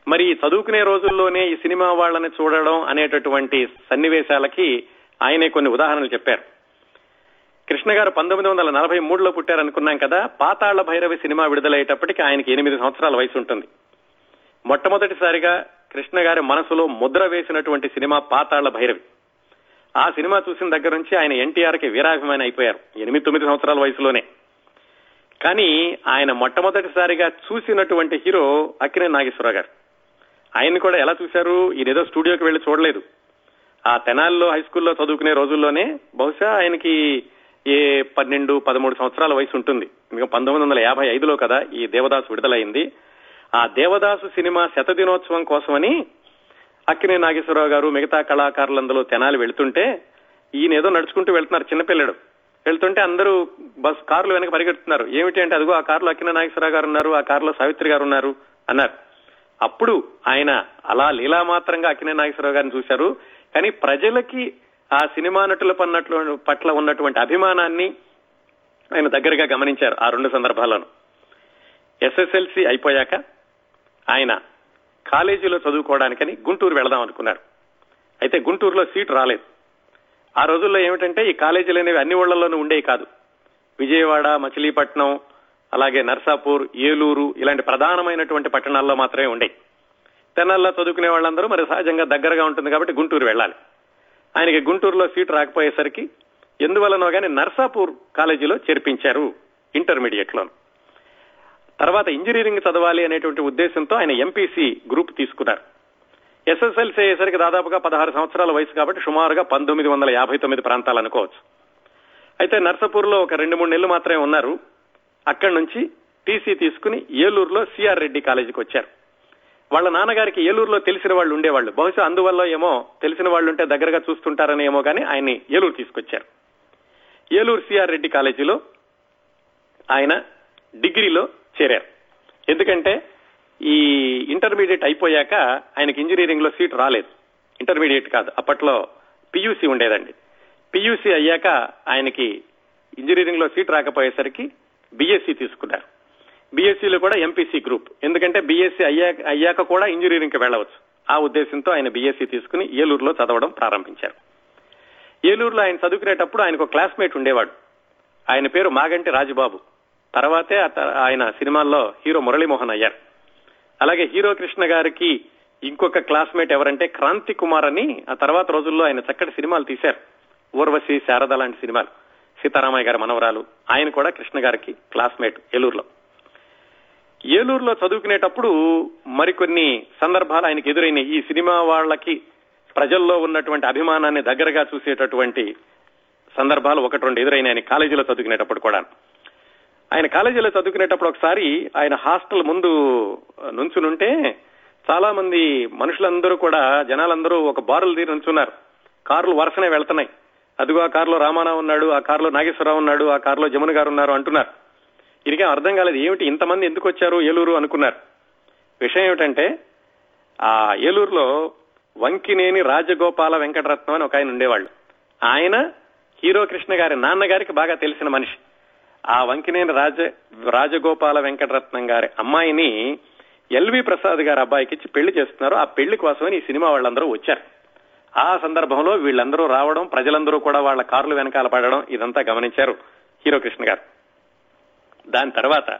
మరి చదువుకునే రోజుల్లోనే ఈ సినిమా వాళ్ళని చూడడం అనేటటువంటి సన్నివేశాలకి ఆయనే కొన్ని ఉదాహరణలు చెప్పారు. కృష్ణ గారు పంతొమ్మిది వందల నలభై మూడులో పుట్టారనుకున్నాం కదా పాతాళ్ళ భైరవి సినిమా విడుదలయ్యేటప్పటికి ఆయనకి ఎనిమిది సంవత్సరాల వయసు ఉంటుంది. మొట్టమొదటిసారిగా కృష్ణ గారి మనసులో ముద్ర వేసినటువంటి సినిమా పాతాళ్ళ భైరవి. ఆ సినిమా చూసిన దగ్గర నుంచి ఆయన ఎన్టీఆర్కి వీరాభిమాని అయిపోయారు. ఎనిమిది తొమ్మిది సంవత్సరాల వయసులోనే. కానీ ఆయన మొట్టమొదటిసారిగా చూసినటువంటి హీరో అక్కినే నాగేశ్వరరావు గారు. ఆయన్ని కూడా ఎలా చూశారు? ఈయనేదో స్టూడియోకి వెళ్ళి చూడలేదు. ఆ తెనాల్లో హై స్కూల్లో చదువుకునే రోజుల్లోనే బహుశా ఆయనకి ఏ పన్నెండు పదమూడు సంవత్సరాల వయసు ఉంటుంది. ఇంకా పంతొమ్మిది వందల యాభై ఐదులో కదా ఈ దేవదాసు విడుదలైంది. ఆ దేవదాసు సినిమా శత దినోత్సవం కోసమని అక్కినే నాగేశ్వరరావు గారు మిగతా కళాకారులందరూ తెనాలి వెళ్తుంటే ఈయన ఏదో నడుచుకుంటూ వెళ్తున్నారు చిన్నపిల్లడు. వెళ్తుంటే అందరూ బస్ కార్లు వెనక పరిగెడుతున్నారు. ఏమిటి అంటే అదిగో ఆ కారులో అక్కినే నాగేశ్వరరావు గారు ఉన్నారు ఆ కారులో సావిత్రి గారు ఉన్నారు అన్నారు. అప్పుడు ఆయన అలా లీలామాత్రంగా అక్కినే నాగేశ్వరరావు గారిని చూశారు. కానీ ప్రజలకి ఆ సినిమా నటుల పన్నట్లు పట్ల ఉన్నటువంటి అభిమానాన్ని ఆయన దగ్గరగా గమనించారు ఆ రెండు సందర్భాలను ఎస్ఎస్ఎల్సి అయిపోయాక ఆయన కాలేజీలో చదువుకోవడానికని గుంటూరు వెళదాం అనుకున్నారు. అయితే గుంటూరులో సీటు రాలేదు. ఆ రోజుల్లో ఏమిటంటే ఈ కాలేజీలు అనేవి అన్ని ఊళ్ళల్లోనూ ఉండేవి కాదు. విజయవాడ మచిలీపట్నం అలాగే నర్సాపూర్ ఏలూరు ఇలాంటి ప్రధానమైనటువంటి పట్టణాల్లో మాత్రమే ఉండేవి. తెనాల్లో చదువుకునే వాళ్ళందరూ మరి సహజంగా దగ్గరగా ఉంటుంది కాబట్టి గుంటూరు వెళ్ళాలి. ఆయనకి గుంటూరులో సీటు రాకపోయేసరికి ఎందువలనో కానీ నర్సాపూర్ కాలేజీలో చేర్పించారు ఇంటర్మీడియట్లో తర్వాత ఇంజనీరింగ్ చదవాలి అనేటువంటి ఉద్దేశంతో ఆయన ఎంపీసీ గ్రూప్ తీసుకున్నారు. ఎస్ఎస్ఎల్సీ అయ్యేసరికి దాదాపుగా పదహారు సంవత్సరాల వయసు కాబట్టి సుమారుగా పంతొమ్మిది వందల యాభై తొమ్మిది ప్రాంతాలు అనుకోవచ్చు. అయితే నర్సపూర్లో ఒక రెండు మూడు నెలలు మాత్రమే ఉన్నారు. అక్కడి నుంచి టీసీ తీసుకుని ఏలూరులో సిఆర్ రెడ్డి కాలేజీకి వచ్చారు. వాళ్ళ నాన్నగారికి ఏలూరులో తెలిసిన వాళ్ళు ఉండేవాళ్ళు. బహుశా అందువల్ల ఏమో తెలిసిన వాళ్ళు ఉంటే దగ్గరగా చూస్తుంటారని ఏమో కానీ ఆయన్ని ఏలూరు తీసుకొచ్చారు. ఏలూరు సిఆర్ రెడ్డి కాలేజీలో ఆయన డిగ్రీలో చేరారు. ఎందుకంటే ఈ ఇంటర్మీడియట్ అయిపోయాక ఆయనకి ఇంజనీరింగ్లో సీట్ రాలేదు. ఇంటర్మీడియట్ కాదు అప్పట్లో పియూసీ ఉండేదండి. పియూసీ అయ్యాక ఆయనకి ఇంజనీరింగ్లో సీట్ రాకపోయేసరికి బీఎస్సీ తీసుకున్నారు. బీఎస్సీలో కూడా ఎంపీసీ గ్రూప్ ఎందుకంటే బీఎస్సీ అయ్యాక అయ్యాక కూడా ఇంజనీరింగ్కి వెళ్ళవచ్చు. ఆ ఉద్దేశంతో ఆయన బీఎస్సీ తీసుకుని ఏలూరులో చదవడం ప్రారంభించారు. ఏలూరులో ఆయన చదువుకునేటప్పుడు ఆయనకు క్లాస్మేట్ ఉండేవాడు. ఆయన పేరు మాగంటి రాజుబాబు. తర్వాతే ఆయన సినిమాల్లో హీరో మురళీమోహన్ అయ్యారు. అలాగే హీరో కృష్ణ గారికి ఇంకొక క్లాస్మేట్ ఎవరంటే క్రాంతి కుమార్ అని ఆ తర్వాత రోజుల్లో ఆయన చక్కటి సినిమాలు తీశారు. ఊర్వశి శారద లాంటి సినిమాలు. సీతారామయ్య గారి మనవరాలు ఆయన కూడా కృష్ణ గారికి క్లాస్మేట్ ఏలూరులో. ఏలూరులో చదువుకునేటప్పుడు మరికొన్ని సందర్భాలు ఆయనకు ఎదురైన ఈ సినిమా వాళ్ళకి ప్రజల్లో ఉన్నటువంటి అభిమానాన్ని దగ్గరగా చూసేటటువంటి సందర్భాలు ఒకటి రెండు ఎదురైన ఆయన కాలేజీలో చదువుకునేటప్పుడు కూడా ఆయన కాలేజీలో చదువుకునేటప్పుడు ఒకసారి ఆయన హాస్టల్ ముందు నుంచునుంటే చాలా మంది మనుషులందరూ కూడా జనాలందరూ ఒక బారులు తీరి నుంచున్నారు. కార్లు వరుసనే వెళ్తున్నాయి. అదిగో ఆ కారులో రామారావు ఉన్నాడు ఆ కారులో నాగేశ్వరరావు ఉన్నాడు ఆ కారులో జమున గారు ఉన్నారు అంటున్నారు. ఇదికే అర్థం కాలేదు ఏమిటి ఇంతమంది ఎందుకు వచ్చారు ఏలూరు అనుకున్నారు. విషయం ఏమిటంటే ఆ ఏలూరులో వంకినేని రాజగోపాల వెంకటరత్నం అని ఒక ఆయన ఉండేవాళ్ళు. ఆయన హీరో కృష్ణ గారి నాన్నగారికి బాగా తెలిసిన మనిషి. ఆ వంకినేని రాజ రాజగోపాల వెంకటరత్నం గారి అమ్మాయిని ఎల్వి ప్రసాద్ గారి అబ్బాయికి ఇచ్చి పెళ్ళి చేస్తున్నారు. ఆ పెళ్ళి కోసమని ఈ సినిమా వాళ్ళందరూ వచ్చారు. ఆ సందర్భంలో వీళ్ళందరూ రావడం ప్రజలందరూ కూడా వాళ్ళ కార్లు వెనకాల పడడం ఇదంతా గమనించారు హీరో కృష్ణ గారు. దాని తర్వాత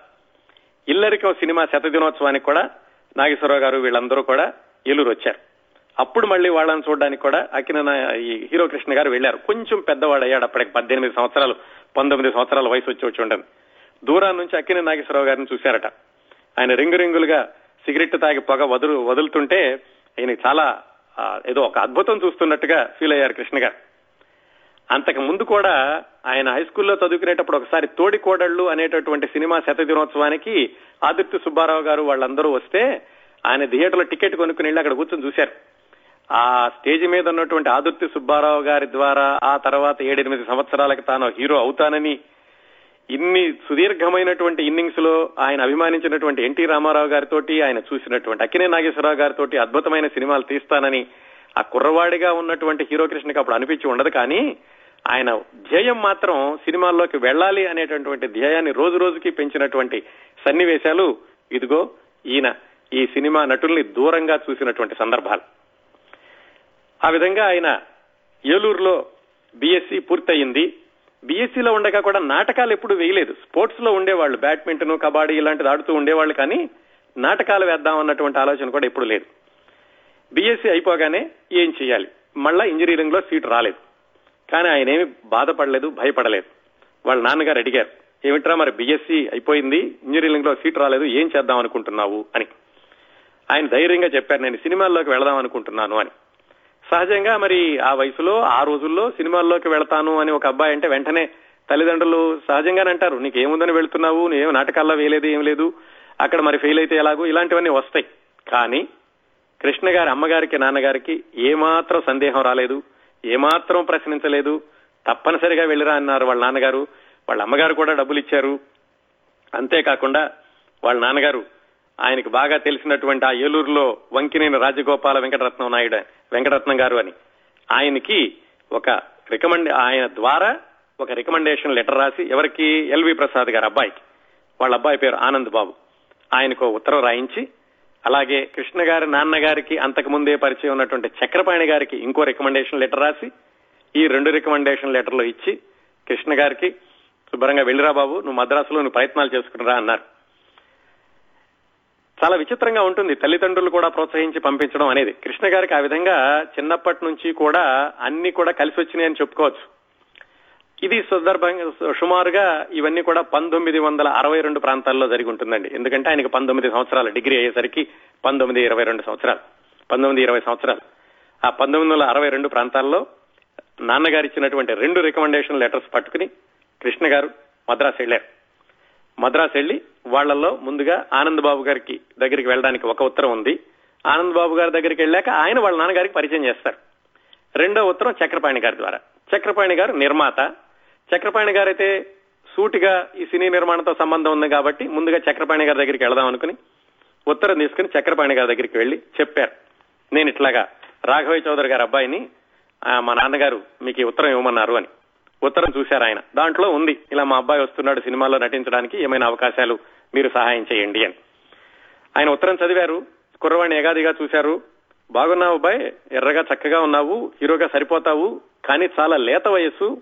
ఇల్లరికో సినిమా శత దినోత్సవానికి కూడా నాగేశ్వరరావు గారు వీళ్ళందరూ కూడా ఏలూరు వచ్చారు. అప్పుడు మళ్ళీ వాళ్ళని చూడడానికి కూడా అకిన ఈ హీరో కృష్ణ గారు వెళ్ళారు. కొంచెం పెద్దవాడు అయ్యాడు అప్పటికి పద్దెనిమిది సంవత్సరాలు. పంతొమ్మిది సంవత్సరాల వయసు వచ్చి వచ్చి ఉండదు దూరం నుంచి అక్కిన నాగేశ్వరరావు గారిని చూశారట. ఆయన రింగు రింగులుగా సిగరెట్ తాగి పొగ వదులు వదులుతుంటే ఆయన చాలా ఏదో ఒక అద్భుతం చూస్తున్నట్టుగా ఫీల్ అయ్యారు కృష్ణ గారు అంతకు ముందు కూడా ఆయన హై స్కూల్లో చదువుకునేటప్పుడు ఒకసారి తోడి కోడళ్ళు అనేటటువంటి సినిమా శత దినోత్సవానికి ఆదిత్య సుబ్బారావు గారు వాళ్ళందరూ వస్తే ఆయన థియేటర్లో టికెట్ కొనుక్కుని వెళ్ళి అక్కడ కూర్చొని చూశారు. ఆ స్టేజ్ మీద ఉన్నటువంటి ఆదుర్తి సుబ్బారావు గారి ద్వారా ఆ తర్వాత ఏడెనిమిది సంవత్సరాలకు తాను హీరో అవుతానని ఇన్ని సుదీర్ఘమైనటువంటి ఇన్నింగ్స్లో ఆయన అభిమానించినటువంటి ఎన్టీ రామారావు గారితో ఆయన చూసినటువంటి అక్కినే నాగేశ్వరరావు గారితో అద్భుతమైన సినిమాలు తీస్తానని ఆ కుర్రవాడిగా ఉన్నటువంటి హీరో కృష్ణకి అప్పుడు అనిపించి ఉండదు. కానీ ఆయన ధ్యేయం మాత్రం సినిమాల్లోకి వెళ్ళాలి అనేటటువంటి ధ్యేయాన్ని రోజు రోజుకి పెంచినటువంటి సన్నివేశాలు. ఇదిగో ఈయన ఈ సినిమా నటుల్ని దూరంగా చూసినటువంటి సందర్భాలు. ఆ విధంగా ఆయన ఏలూరులో బీఎస్సీ పూర్తయింది. బీఎస్సీలో ఉండగా కూడా నాటకాలు ఎప్పుడు వేయలేదు. స్పోర్ట్స్లో ఉండేవాళ్ళు బ్యాడ్మింటన్ కబడ్డీ ఇలాంటిది ఆడుతూ ఉండేవాళ్ళు కానీ నాటకాలు వేద్దాం అన్నటువంటి ఆలోచన కూడా ఎప్పుడు లేదు. బీఎస్సీ అయిపోగానే ఏం చేయాలి? మళ్ళా ఇంజనీరింగ్లో సీట్ రాలేదు. కానీ ఆయన ఏమి బాధపడలేదు భయపడలేదు. వాళ్ళ నాన్నగారు అడిగారు ఏమిట్రా మరి బీఎస్సీ అయిపోయింది ఇంజనీరింగ్లో సీట్ రాలేదు ఏం చేద్దాం అనుకుంటున్నావు? అని. ఆయన ధైర్యంగా చెప్పారు నేను సినిమాల్లోకి వెళదాం అనుకుంటున్నాను అని. సహజంగా మరి ఆ వయసులో ఆ రోజుల్లో సినిమాల్లోకి వెళతాను అని ఒక అబ్బాయి అంటే వెంటనే తల్లిదండ్రులు సహజంగానే అంటారు నీకేముందని వెళ్తున్నావు? నువ్వేం నాటకాల్లో వేయలేదు ఏం లేదు. అక్కడ మరి ఫెయిల్ అయితే ఎలాగో? ఇలాంటివన్నీ వస్తాయి. కానీ కృష్ణ గారి అమ్మగారికి నాన్నగారికి ఏమాత్రం సందేహం రాలేదు ఏమాత్రం ప్రశ్నించలేదు. తప్పనిసరిగా వెళ్ళిరా అన్నారు వాళ్ళ నాన్నగారు. వాళ్ళ అమ్మగారు కూడా డబ్బులు ఇచ్చారు అంతేకాకుండా వాళ్ళ నాన్నగారు ఆయనకు బాగా తెలిసినటువంటి ఆ ఏలూరులో వంకినేని రాజగోపాల వెంకటరత్నం నాయుడు వెంకటరత్నం గారు అని. ఆయనకి ఒక రికమెండ్ ఆయన ద్వారా ఒక రికమెండేషన్ లెటర్ రాసి ఎవరికి? ఎల్వి ప్రసాద్ గారు అబ్బాయికి. వాళ్ళ అబ్బాయి పేరు ఆనంద్ బాబు. ఆయనకు ఉత్తరం రాయించి అలాగే కృష్ణ గారి నాన్నగారికి అంతకు ముందే పరిచయం ఉన్నటువంటి చక్రపాణి గారికి ఇంకో రికమెండేషన్ లెటర్ రాసి ఈ రెండు రికమెండేషన్ లెటర్లు ఇచ్చి కృష్ణ గారికి శుభ్రంగా వెళ్ళిరా బాబు నువ్వు మద్రాసులో నువ్వు ప్రయత్నాలు చేసుకునిరా అన్నారు. చాలా విచిత్రంగా ఉంటుంది తల్లిదండ్రులు కూడా ప్రోత్సహించి పంపించడం అనేది. కృష్ణ గారికి ఆ విధంగా చిన్నప్పటి నుంచి కూడా అన్ని కూడా కలిసి వచ్చినాయని చెప్పుకోవచ్చు. ఇది సందర్భంగా సుమారుగా ఇవన్నీ కూడా పంతొమ్మిది వందల అరవై రెండు ప్రాంతాల్లో జరిగి ఉంటుందండి. ఎందుకంటే ఆయనకి పంతొమ్మిది సంవత్సరాలు డిగ్రీ అయ్యేసరికి పంతొమ్మిది ఇరవై రెండు సంవత్సరాలు. పంతొమ్మిది ఇరవై సంవత్సరాలు. ఆ పంతొమ్మిది వందల అరవై రెండు ప్రాంతాల్లో నాన్నగారు ఇచ్చినటువంటి రెండు రికమెండేషన్ లెటర్స్ పట్టుకుని కృష్ణ గారు మద్రాసు వెళ్ళారు. మద్రాసు వెళ్ళి వాళ్ళలో ముందుగా ఆనంద్ బాబు గారికి దగ్గరికి వెళ్ళడానికి ఒక ఉత్తరం ఉంది. ఆనంద్ బాబు గారి దగ్గరికి వెళ్ళాక ఆయన వాళ్ళ నాన్నగారికి పరిచయం చేస్తారు. రెండో ఉత్తరం చక్రపాణి గారి ద్వారా. చక్రపాణి గారు నిర్మాత. చక్రపాణి గారైతే సూటిగా ఈ సినీ నిర్మాణంతో సంబంధం ఉంది కాబట్టి ముందుగా చక్రపాణి గారి దగ్గరికి వెళదాం అనుకుని ఉత్తరం తీసుకుని చక్రపాణి గారి దగ్గరికి వెళ్ళి చెప్పారు. నేను ఇట్లాగా రాఘవయ్య చౌదరి గారి అబ్బాయిని మా నాన్నగారు మీకు ఈ ఉత్తరం ఇవ్వమన్నారు అని. ఉత్తరం చూశారు ఆయన. దాంట్లో ఉంది. ఇలా మా అబ్బాయి వస్తున్నాడు సినిమాలో నటించడానికి ఏమైనా అవకాశాలు మీరు సహాయం చేయండి అని. ఆయన ఉత్తరం చదివారు. కుర్రవాణి ఏగాదిగా చూశారు. బాగున్నావు అబ్బాయి ఎర్రగా చక్కగా ఉన్నావు హీరోగా సరిపోతావు కానీ చాలా లేత వయస్సు.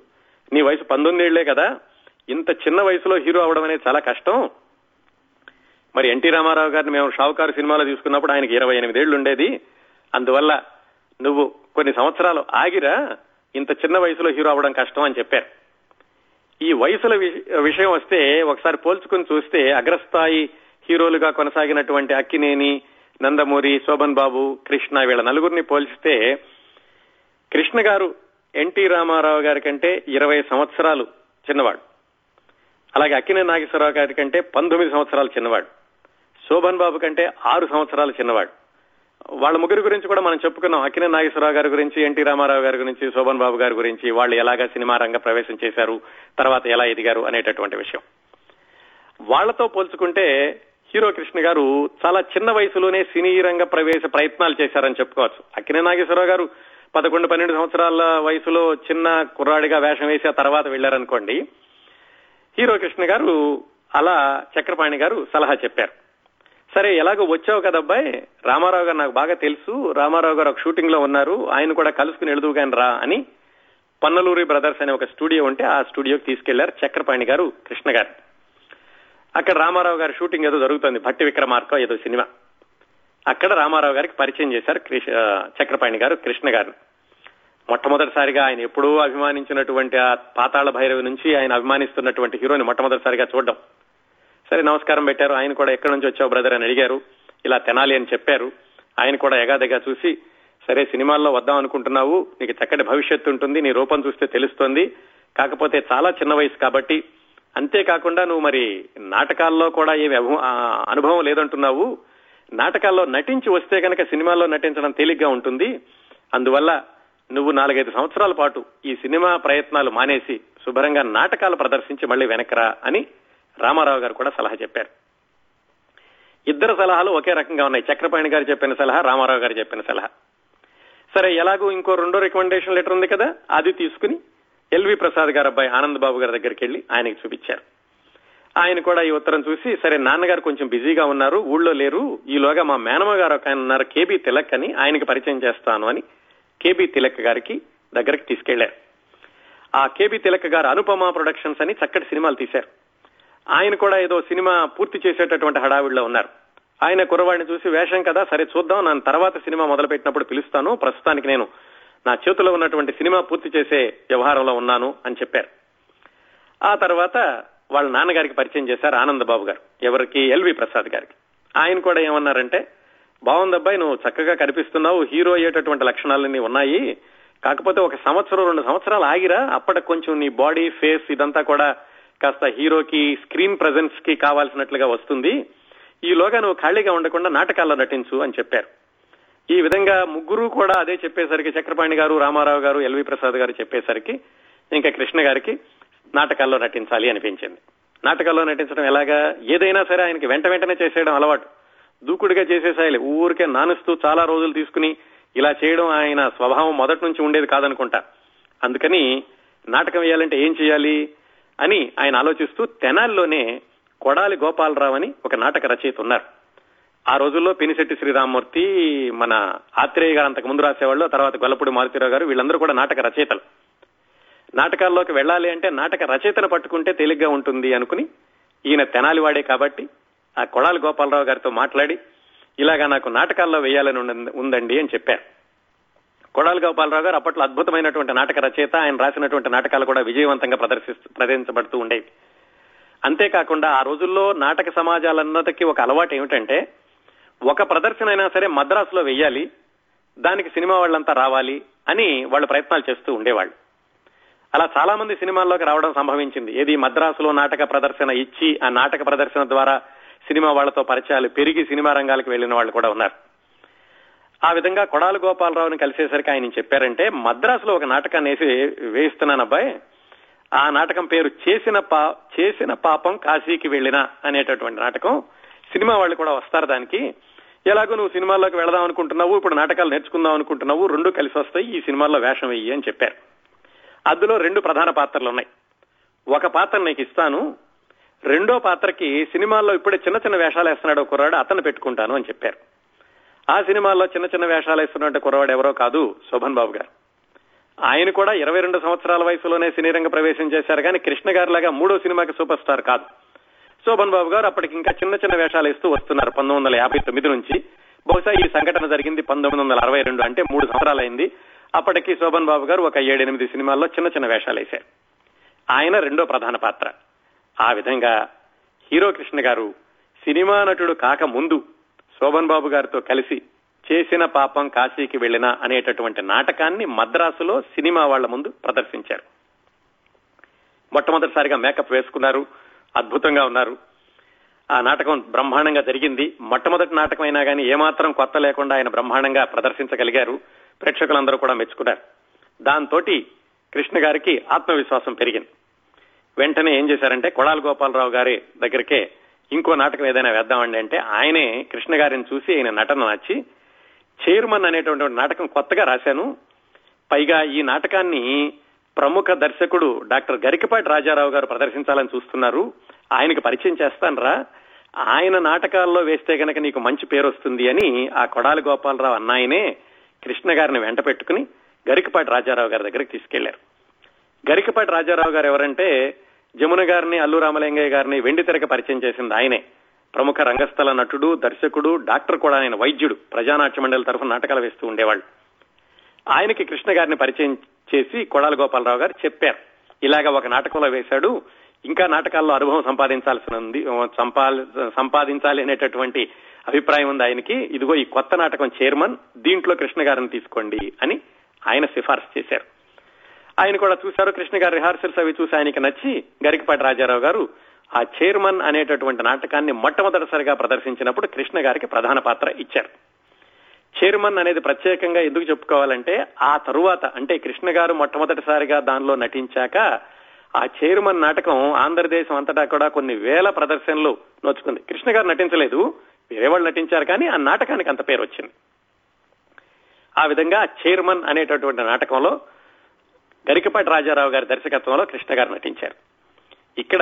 నీ వయసు పంతొమ్మిదేళ్ళే కదా. ఇంత చిన్న వయసులో హీరో అవడం అనేది చాలా కష్టం. మరి ఎన్టీ రామారావు గారిని మేము షావుకారు సినిమాలో తీసుకున్నప్పుడు ఆయనకి ఇరవై ఎనిమిదేళ్ళు ఉండేది. అందువల్ల నువ్వు కొన్ని సంవత్సరాలు ఆగిరా. ఇంత చిన్న వయసులో హీరో అవ్వడం కష్టం అని చెప్పారు. ఈ వయసుల విషయం వస్తే ఒకసారి పోల్చుకుని చూస్తే అగ్రస్థాయి హీరోలుగా కొనసాగినటువంటి అక్కినేని నందమూరి శోభన్ బాబు కృష్ణ వీళ్ళ నలుగురిని పోల్చితే కృష్ణ గారు ఎన్టీ రామారావు గారి కంటే ఇరవై సంవత్సరాలు చిన్నవాడు. అలాగే అక్కినే నాగేశ్వరరావు గారి కంటే పంతొమ్మిది సంవత్సరాలు చిన్నవాడు. శోభన్ బాబు కంటే ఆరు సంవత్సరాలు చిన్నవాడు. వాళ్ళ ముగ్గురు గురించి కూడా మనం చెప్పుకున్నాం. అక్కినే నాగేశ్వరరావు గారి గురించి ఎన్టీ రామారావు గారి గురించి శోభన్ బాబు గారి గురించి వాళ్ళు ఎలాగా సినిమా రంగ ప్రవేశం చేశారు తర్వాత ఎలా ఎదిగారు అనేటటువంటి విషయం. వాళ్ళతో పోల్చుకుంటే హీరో కృష్ణ గారు చాలా చిన్న వయసులోనే సినీ రంగ ప్రవేశ ప్రయత్నాలు చేశారని చెప్పుకోవచ్చు. అక్కినే నాగేశ్వరరావు గారు పదకొండు పన్నెండు సంవత్సరాల వయసులో చిన్న కుర్రాడిగా వేషం వేసి ఆ తర్వాత వెళ్ళారనుకోండి హీరో కృష్ణ గారు అలా చక్రపాణి గారు సలహా చెప్పారు. సరే ఎలాగో వచ్చావు కదబ్బాయి రామారావు గారు నాకు బాగా తెలుసు. రామారావు గారు ఒక షూటింగ్లో ఉన్నారు. ఆయన కూడా కలుసుకుని ఎడుదువు కానీ రా అని పన్నలూరి బ్రదర్స్ అనే ఒక స్టూడియో ఉంటే ఆ స్టూడియోకి తీసుకెళ్ళారు చక్రపాణి గారు కృష్ణ గారు. అక్కడ రామారావు గారి షూటింగ్ ఏదో జరుగుతుంది. భట్టి విక్రమార్క ఏదో సినిమా. అక్కడ రామారావు గారికి పరిచయం చేశారు చక్రపాణి గారు కృష్ణ గారు. మొట్టమొదటిసారిగా ఆయన ఎప్పుడూ అభిమానించినటువంటి ఆ పాతాళ భైరవి నుంచి ఆయన అభిమానిస్తున్నటువంటి హీరోని మొట్టమొదటిసారిగా చూడడం. సరే నమస్కారం పెట్టారు. ఆయన కూడా ఎక్కడి నుంచి వచ్చావు బ్రదర్ అని అడిగారు. ఇలా తెనాలి అని చెప్పారు. ఆయన కూడా ఎగాదెగా చూసి సరే సినిమాల్లో వద్దాం అనుకుంటున్నావు. నీకు చక్కటి భవిష్యత్తు ఉంటుంది. నీ రూపం చూస్తే తెలుస్తోంది. కాకపోతే చాలా చిన్న వయసు కాబట్టి అంతేకాకుండా నువ్వు మరి నాటకాల్లో కూడా ఏమి అనుభవం లేదంటున్నావు. నాటకాల్లో నటించి వస్తే కనుక సినిమాల్లో నటించడం తేలిగ్గా ఉంటుంది. అందువల్ల నువ్వు నాలుగైదు సంవత్సరాల పాటు ఈ సినిమా ప్రయత్నాలు మానేసి శుభ్రంగా నాటకాలు ప్రదర్శించి మళ్ళీ వెనకరా అని రామారావు గారు కూడా సలహా చెప్పారు. ఇద్దరు సలహాలు ఒకే రకంగా ఉన్నాయి. చక్రపాణి గారు చెప్పిన సలహా రామారావు గారు చెప్పిన సలహా. సరే ఎలాగూ ఇంకో రెండో రికమెండేషన్ లెటర్ ఉంది కదా అది తీసుకుని ఎల్వి ప్రసాద్ గారు అబ్బాయి ఆనంద్ బాబు గారి దగ్గరికి వెళ్ళి ఆయనకి చూపించారు. ఆయన కూడా ఈ ఉత్తరం చూసి సరే నాన్నగారు కొంచెం బిజీగా ఉన్నారు ఊళ్ళో లేరు ఈలోగా మా మేనమ్మ గారు ఒక ఆయన ఉన్నారు కేబీ తిలక్ అని ఆయనకి పరిచయం చేస్తాను అని కేబీ తిలక్ గారికి దగ్గరికి తీసుకెళ్ళారు. ఆ కేబి తిలక్ గారు అనుపమ ప్రొడక్షన్స్ అని చక్కటి సినిమాలు తీశారు. ఆయన కూడా ఏదో సినిమా పూర్తి చేసేటటువంటి హడావిడిలో ఉన్నారు. ఆయన కుర్రవాడిని చూసి వేషం కదా సరే చూద్దాం నన్ను తర్వాత సినిమా మొదలు పెట్టినప్పుడు పిలుస్తాను. ప్రస్తుతానికి నేను నా చేతిలో ఉన్నటువంటి సినిమా పూర్తి చేసే వ్యవహారంలో ఉన్నాను అని చెప్పారు. ఆ తర్వాత వాళ్ళ నాన్నగారికి పరిచయం చేశారు ఆనందబాబు గారు ఎవరికి? ఎల్వి ప్రసాద్ గారికి. ఆయన కూడా ఏమన్నారంటే బాగుందబ్బాయి నువ్వు చక్కగా కనిపిస్తున్నావు హీరో అయ్యేటటువంటి లక్షణాలన్నీ ఉన్నాయి. కాకపోతే ఒక సంవత్సరం రెండు సంవత్సరాలు ఆగిరా అప్పటికి కొంచెం నీ బాడీ ఫేస్ ఇదంతా కూడా కాస్త హీరోకి స్క్రీన్ ప్రజెన్స్కి కావాల్సినట్లుగా వస్తుంది. ఈలోగా నువ్వు ఖాళీగా ఉండకుండా నాటకాల్లో నటించు అని చెప్పారు. ఈ విధంగా ముగ్గురు కూడా అదే చెప్పేసరికి చక్రపాణి గారు రామారావు గారు ఎల్వి ప్రసాద్ గారు చెప్పేసరికి ఇంకా కృష్ణ గారికి నాటకాల్లో నటించాలి అనిపించింది. నాటకాల్లో నటించడం ఎలాగా? ఏదైనా సరే ఆయనకి వెంట వెంటనే చేసేయడం అలవాటు. దూకుడుగా చేసేసాయి ఊరికే నానుస్తూ చాలా రోజులు తీసుకుని ఇలా చేయడం ఆయన స్వభావం మొదటి నుంచి ఉండేది కాదనుకుంటా. అందుకని నాటకం వేయాలంటే ఏం చేయాలి? అని ఆయన ఆలోచిస్తూ తెనాల్లోనే కొడాలి గోపాలరావు అని ఒక నాటక రచయిత ఉన్నారు. ఆ రోజుల్లో పినిశెట్టి శ్రీరామూర్తి మన ఆత్రేయ గారు అంతకు ముందు రాసేవాళ్ళు తర్వాత గొల్లపూడి మారుతిరావు గారు వీళ్ళందరూ కూడా నాటక రచయితలు. నాటకాల్లోకి వెళ్ళాలి అంటే నాటక రచయితను పట్టుకుంటే తేలిగ్గా ఉంటుంది అనుకుని ఈయన తెనాలి వాడే కాబట్టి ఆ కొడాలి గోపాలరావు గారితో మాట్లాడి ఇలాగా నాకు నాటకాల్లో వేయాలని ఉందండి అని చెప్పారు. కొడాల గోపాలరావు గారు అప్పట్లో అద్భుతమైనటువంటి నాటక రచయిత. ఆయన రాసినటువంటి నాటకాలు కూడా విజయవంతంగా ప్రదర్శిస్తూ ప్రదర్శించబడుతూ ఉండేవి. అంతేకాకుండా ఆ రోజుల్లో నాటక సమాజాలన్నటికీ ఒక అలవాటు ఏమిటంటే ఒక ప్రదర్శన అయినా సరే మద్రాసులో వెయ్యాలి దానికి సినిమా వాళ్ళంతా రావాలి అని వాళ్ళు ప్రయత్నాలు చేస్తూ ఉండేవాళ్ళు. అలా చాలా మంది సినిమాల్లోకి రావడం సంభవించింది. ఏది మద్రాసులో నాటక ప్రదర్శన ఇచ్చి ఆ నాటక ప్రదర్శన ద్వారా సినిమా వాళ్ళతో పరిచయాలు పెరిగి సినిమా రంగాలకు వెళ్ళిన వాళ్ళు కూడా ఉన్నారు. ఆ విధంగా కొడాల గోపాలరావుని కలిసేసరికి ఆయన చెప్పారంటే మద్రాసులో ఒక నాటకాన్ని వేసి వేయిస్తున్నాను అబ్బాయి. ఆ నాటకం పేరు చేసిన పా చేసిన పాపం కాశీకి వెళ్ళిన అనేటటువంటి నాటకం. సినిమా వాళ్ళు కూడా వస్తారు దానికి. ఎలాగో నువ్వు సినిమాల్లోకి వెళదాం అనుకుంటున్నావు ఇప్పుడు నాటకాలు నేర్చుకుందాం అనుకుంటున్నావు రెండు కలిసి వస్తాయి ఈ సినిమాల్లో వేషం వెయ్యి అని చెప్పారు. అందులో రెండు ప్రధాన పాత్రలు ఉన్నాయి. ఒక పాత్ర నీకు ఇస్తాను రెండో పాత్రకి సినిమాల్లో ఇప్పుడే చిన్న చిన్న వేషాలు వేస్తున్నాడు కుర్రాడు అతను పెట్టుకుంటాను అని చెప్పారు. ఆ సినిమాల్లో చిన్న చిన్న వేషాలు వేస్తున్నట్టు కురవాడు ఎవరో కాదు శోభన్ బాబు గారు. ఆయన కూడా ఇరవై రెండు సంవత్సరాల వయసులోనే సినీ రంగ ప్రవేశం చేశారు కానీ కృష్ణ గారిలాగా మూడో సినిమాకి సూపర్ స్టార్ కాదు. శోభన్ బాబు గారు అప్పటికి ఇంకా చిన్న చిన్న వేషాలు ఇస్తూ వస్తున్నారు పంతొమ్మిది వందల యాభై తొమ్మిది నుంచి. బహుశా ఈ సంఘటన జరిగింది పంతొమ్మిది వందల అరవై రెండు అంటే మూడు సంవత్సరాలైంది అప్పటికి శోభన్ బాబు గారు ఒక ఏడెనిమిది సినిమాల్లో చిన్న చిన్న వేషాలు వేశారు. ఆయన రెండో ప్రధాన పాత్ర. ఆ విధంగా హీరో కృష్ణ గారు సినిమా నటుడు కాక ముందు శోభన్ బాబు గారితో కలిసి చేసిన పాపం కాశీకి వెళ్ళిన అనేటటువంటి నాటకాన్ని మద్రాసులో సినిమా వాళ్ళ ముందు ప్రదర్శించారు. మొట్టమొదటిసారిగా మేకప్ వేసుకున్నారు అద్భుతంగా ఉన్నారు. ఆ నాటకం బ్రహ్మాండంగా జరిగింది. మొట్టమొదటి నాటకం అయినా కానీ ఏమాత్రం కొత్త లేకుండా ఆయన బ్రహ్మాండంగా ప్రదర్శించగలిగారు. ప్రేక్షకులందరూ కూడా మెచ్చుకున్నారు. దాంతో కృష్ణ గారికి ఆత్మవిశ్వాసం పెరిగింది. వెంటనే ఏం చేశారంటే కొడాల గోపాలరావు గారి దగ్గరికే ఇంకో నాటకం ఏదైనా వేద్దామండి అంటే ఆయనే కృష్ణ గారిని చూసి ఆయన నటన నచ్చి చైర్మన్ అనేటువంటి నాటకం కొత్తగా రాశాను. పైగా ఈ నాటకాన్ని ప్రముఖ దర్శకుడు డాక్టర్ గరికపాటి రాజారావు గారు ప్రదర్శించాలని చూస్తున్నారు. ఆయనకు పరిచయం చేస్తానరా ఆయన నాటకాల్లో వేస్తే గనక నీకు మంచి పేరు వస్తుంది అని ఆ కొడాలి గోపాలరావు అన్నాయనే కృష్ణ గారిని వెంట పెట్టుకుని గరికపాటి రాజారావు గారి దగ్గరికి తీసుకెళ్ళారు. గరికపాటి రాజారావు గారు ఎవరంటే జమున గారిని అల్లు రామలింగయ్య గారిని వెండి తెరక పరిచయం చేసింది ఆయనే. ప్రముఖ రంగస్థల నటుడు దర్శకుడు డాక్టర్ కూడా ఆయన వైద్యుడు. ప్రజానాట్య మండలి తరఫున నాటకాలు వేస్తూ ఉండేవాళ్ళు. ఆయనకి కృష్ణ గారిని పరిచయం చేసి కొడాల గోపాలరావు గారు చెప్పారు. ఇలాగ ఒక నాటకంలో వేశాడు. ఇంకా నాటకాల్లో అనుభవం సంపాదించాల్సి ఉంది సంపాదించాలి అనేటటువంటి అభిప్రాయం ఉంది ఆయనకి. ఇదిగో ఈ కొత్త నాటకం చైర్మన్ దీంట్లో కృష్ణ గారిని తీసుకోండి అని ఆయన సిఫార్సు చేశారు. ఆయన కూడా చూశారు. కృష్ణ గారి రిహార్సల్స్ అవి చూసి ఆయనకి నచ్చి గరికపాటి రాజారావు గారు ఆ చైర్మన్ అనేటటువంటి నాటకాన్ని మొట్టమొదటిసారిగా ప్రదర్శించినప్పుడు కృష్ణ గారికి ప్రధాన పాత్ర ఇచ్చారు. చైర్మన్ అనేది ప్రత్యేకంగా ఎందుకు చెప్పుకోవాలంటే ఆ తరువాత అంటే కృష్ణ గారు మొట్టమొదటిసారిగా దానిలో నటించాక ఆ చైర్మన్ నాటకం ఆంధ్రదేశం అంతటా కూడా కొన్ని వేల ప్రదర్శనలు నోచుకుంది. కృష్ణ గారు నటించలేదు వేరే వాళ్ళు నటించారు కానీ ఆ నాటకానికి అంత పేరు వచ్చింది. ఆ విధంగా చైర్మన్ అనేటటువంటి నాటకంలో గరికపాటి రాజారావు గారి దర్శకత్వంలో కృష్ణ గారు నటించారు. ఇక్కడ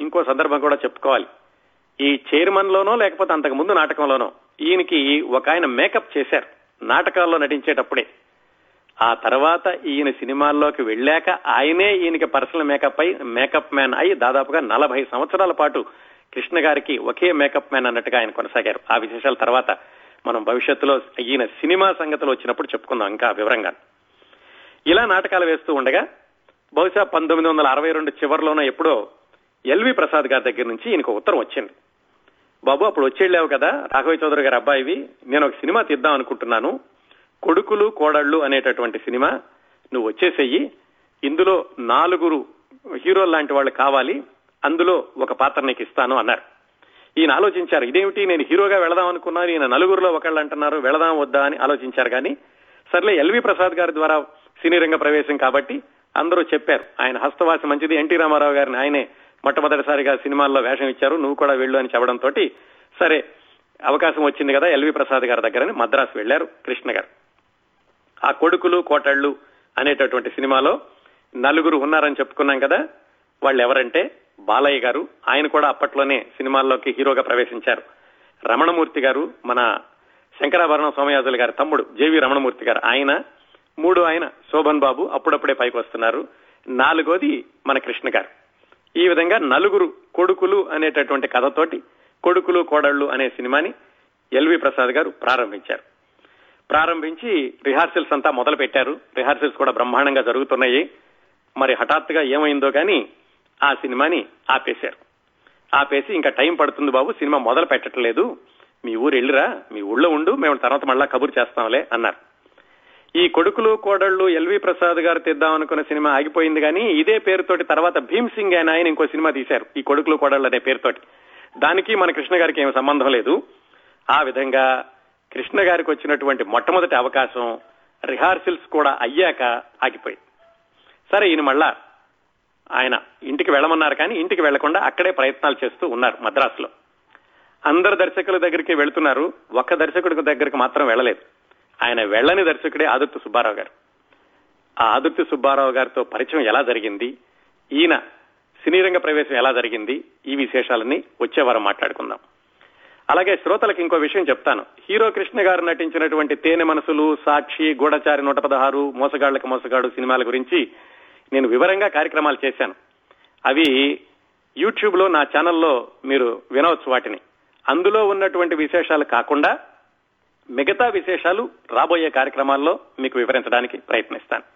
ఇంకో సందర్భం కూడా చెప్పుకోవాలి. ఈ చైర్మన్ లోనో లేకపోతే అంతకు ముందు నాటకంలోనో ఈయనకి ఒక ఆయన మేకప్ చేశారు. నాటకాల్లో నటించేటప్పుడే. ఆ తర్వాత ఈయన సినిమాల్లోకి వెళ్ళాక ఆయనే ఈయనకి పర్సనల్ మేకప్ అయి మేకప్ మ్యాన్ అయి దాదాపుగా నలభై సంవత్సరాల పాటు కృష్ణ గారికి ఒకే మేకప్ మ్యాన్ అన్నట్టుగా ఆయన కొనసాగారు. ఆ విశేషాల తర్వాత మనం భవిష్యత్తులో ఈయన సినిమా సంగతులు వచ్చినప్పుడు చెప్పుకుందాం ఇంకా వివరంగా ఇలా నాటకాలు వేస్తూ ఉండగా బహుశా పంతొమ్మిది వందల అరవై రెండు చివరిలోనో ఎప్పుడో ఎల్వి ప్రసాద్ గారి దగ్గర నుంచి ఈయనకు ఉత్తరం వచ్చింది. బాబు అప్పుడు వచ్చేళ్ళావు కదా రాఘవ చౌదరి గారి అబ్బాయివి. నేను ఒక సినిమా తీద్దాం అనుకుంటున్నాను. కొడుకులు కోడళ్ళు అనేటటువంటి సినిమా. నువ్వు వచ్చేసేయి. ఇందులో నాలుగురు హీరోలు లాంటి వాళ్ళు కావాలి. అందులో ఒక పాత్ర నీకు ఇస్తాను అన్నారు. ఈయన ఆలోచించారు ఇదేమిటి? నేను హీరోగా వెళదాం అనుకున్నాను. ఈయన నలుగురిలో ఒకళ్ళు అంటున్నారు వెళదాం వద్దా అని ఆలోచించారు. కానీ సర్లే ఎల్వి ప్రసాద్ గారి ద్వారా సినీ రంగ ప్రవేశం కాబట్టి అందరూ చెప్పారు. ఆయన హస్తవాసి మంచిది. ఎన్టీ రామారావు గారిని ఆయనే మొట్టమొదటిసారిగా సినిమాల్లో వేషం ఇచ్చారు. నువ్వు కూడా వెళ్ళు అని చెప్పడంతో సరే అవకాశం వచ్చింది కదా ఎల్వి ప్రసాద్ గారి దగ్గరని మద్రాసు వెళ్ళారు కృష్ణ గారు. ఆ కొడుకులు కోటళ్ళు అనేటటువంటి సినిమాలో నలుగురు ఉన్నారని చెప్పుకున్నాం కదా వాళ్ళు ఎవరంటే బాలయ్య గారు. ఆయన కూడా అప్పట్లోనే సినిమాల్లోకి హీరోగా ప్రవేశించారు. రమణమూర్తి గారు మన శంకరాభరణం సోమయాజులు గారి తమ్ముడు జేవి రమణమూర్తి గారు. ఆయన మూడు ఆయన శోభన్ బాబు అప్పుడప్పుడే పైకి వస్తున్నారు. నాలుగోది మన కృష్ణ గారు. ఈ విధంగా నలుగురు కొడుకులు అనేటటువంటి కథతోటి కొడుకులు కోడళ్ళు అనే సినిమాని ఎల్వి ప్రసాద్ గారు ప్రారంభించారు. ప్రారంభించి రిహార్సల్స్ అంతా మొదలు పెట్టారు రిహార్సల్స్ కూడా బ్రహ్మాండంగా జరుగుతున్నాయి. మరి హఠాత్తుగా ఏమైందో కానీ ఆ సినిమాని ఆపేశారు. ఆపేసి ఇంకా టైం పడుతుంది బాబు సినిమా మొదలు పెట్టట్లేదు మీ ఊరు వెళ్ళిరా మీ ఊళ్ళో ఉండు మేము తర్వాత మళ్ళా కబురు చేస్తాంలే అన్నారు. ఈ కొడుకులు కోడళ్ళు ఎల్వి ప్రసాద్ గారు తెద్దాం అనుకున్న సినిమా ఆగిపోయింది కానీ ఇదే పేరుతోటి తర్వాత భీమ్ సింగ్ అయిన ఆయన ఇంకో సినిమా తీశారు ఈ కొడుకులు కోడళ్ళు అనే పేరుతోటి. దానికి మన కృష్ణ గారికి ఏమి సంబంధం లేదు. ఆ విధంగా కృష్ణ గారికి వచ్చినటువంటి మొట్టమొదటి అవకాశం రిహార్సల్స్ కూడా అయ్యాక ఆగిపోయింది. సరే ఈయన మళ్ళా ఆయన ఇంటికి వెళ్ళమన్నారు కానీ ఇంటికి వెళ్ళకుండా అక్కడే ప్రయత్నాలు చేస్తూ ఉన్నారు మద్రాసులో. అందరు దర్శకుల దగ్గరికి వెళ్తున్నారు ఒక్క దర్శకుడి దగ్గరికి మాత్రం వెళ్ళలేదు. ఆయన వెళ్ళని దర్శకుడే ఆదుర్తి సుబ్బారావు గారు. ఆ ఆదుర్తి సుబ్బారావు గారితో పరిచయం ఎలా జరిగింది? ఈయన సినీ రంగ ప్రవేశం ఎలా జరిగింది? ఈ విశేషాలన్నీ వచ్చేవారం మాట్లాడుకుందాం. అలాగే శ్రోతలకు ఇంకో విషయం చెప్తాను. హీరో కృష్ణ గారు నటించినటువంటి తేనె మనసులు సాక్షి గూఢచారి నూట పదహారు మోసగాళ్ళకు మోసగాడు సినిమాల గురించి నేను వివరంగా కార్యక్రమాలు చేశాను. అవి యూట్యూబ్లో నా ఛానల్లో మీరు వినవచ్చు వాటిని. అందులో ఉన్నటువంటి విశేషాలు కాకుండా మిగతా విశేషాలు రాబోయే కార్యక్రమాల్లో మీకు వివరించడానికి ప్రయత్నిస్తాను.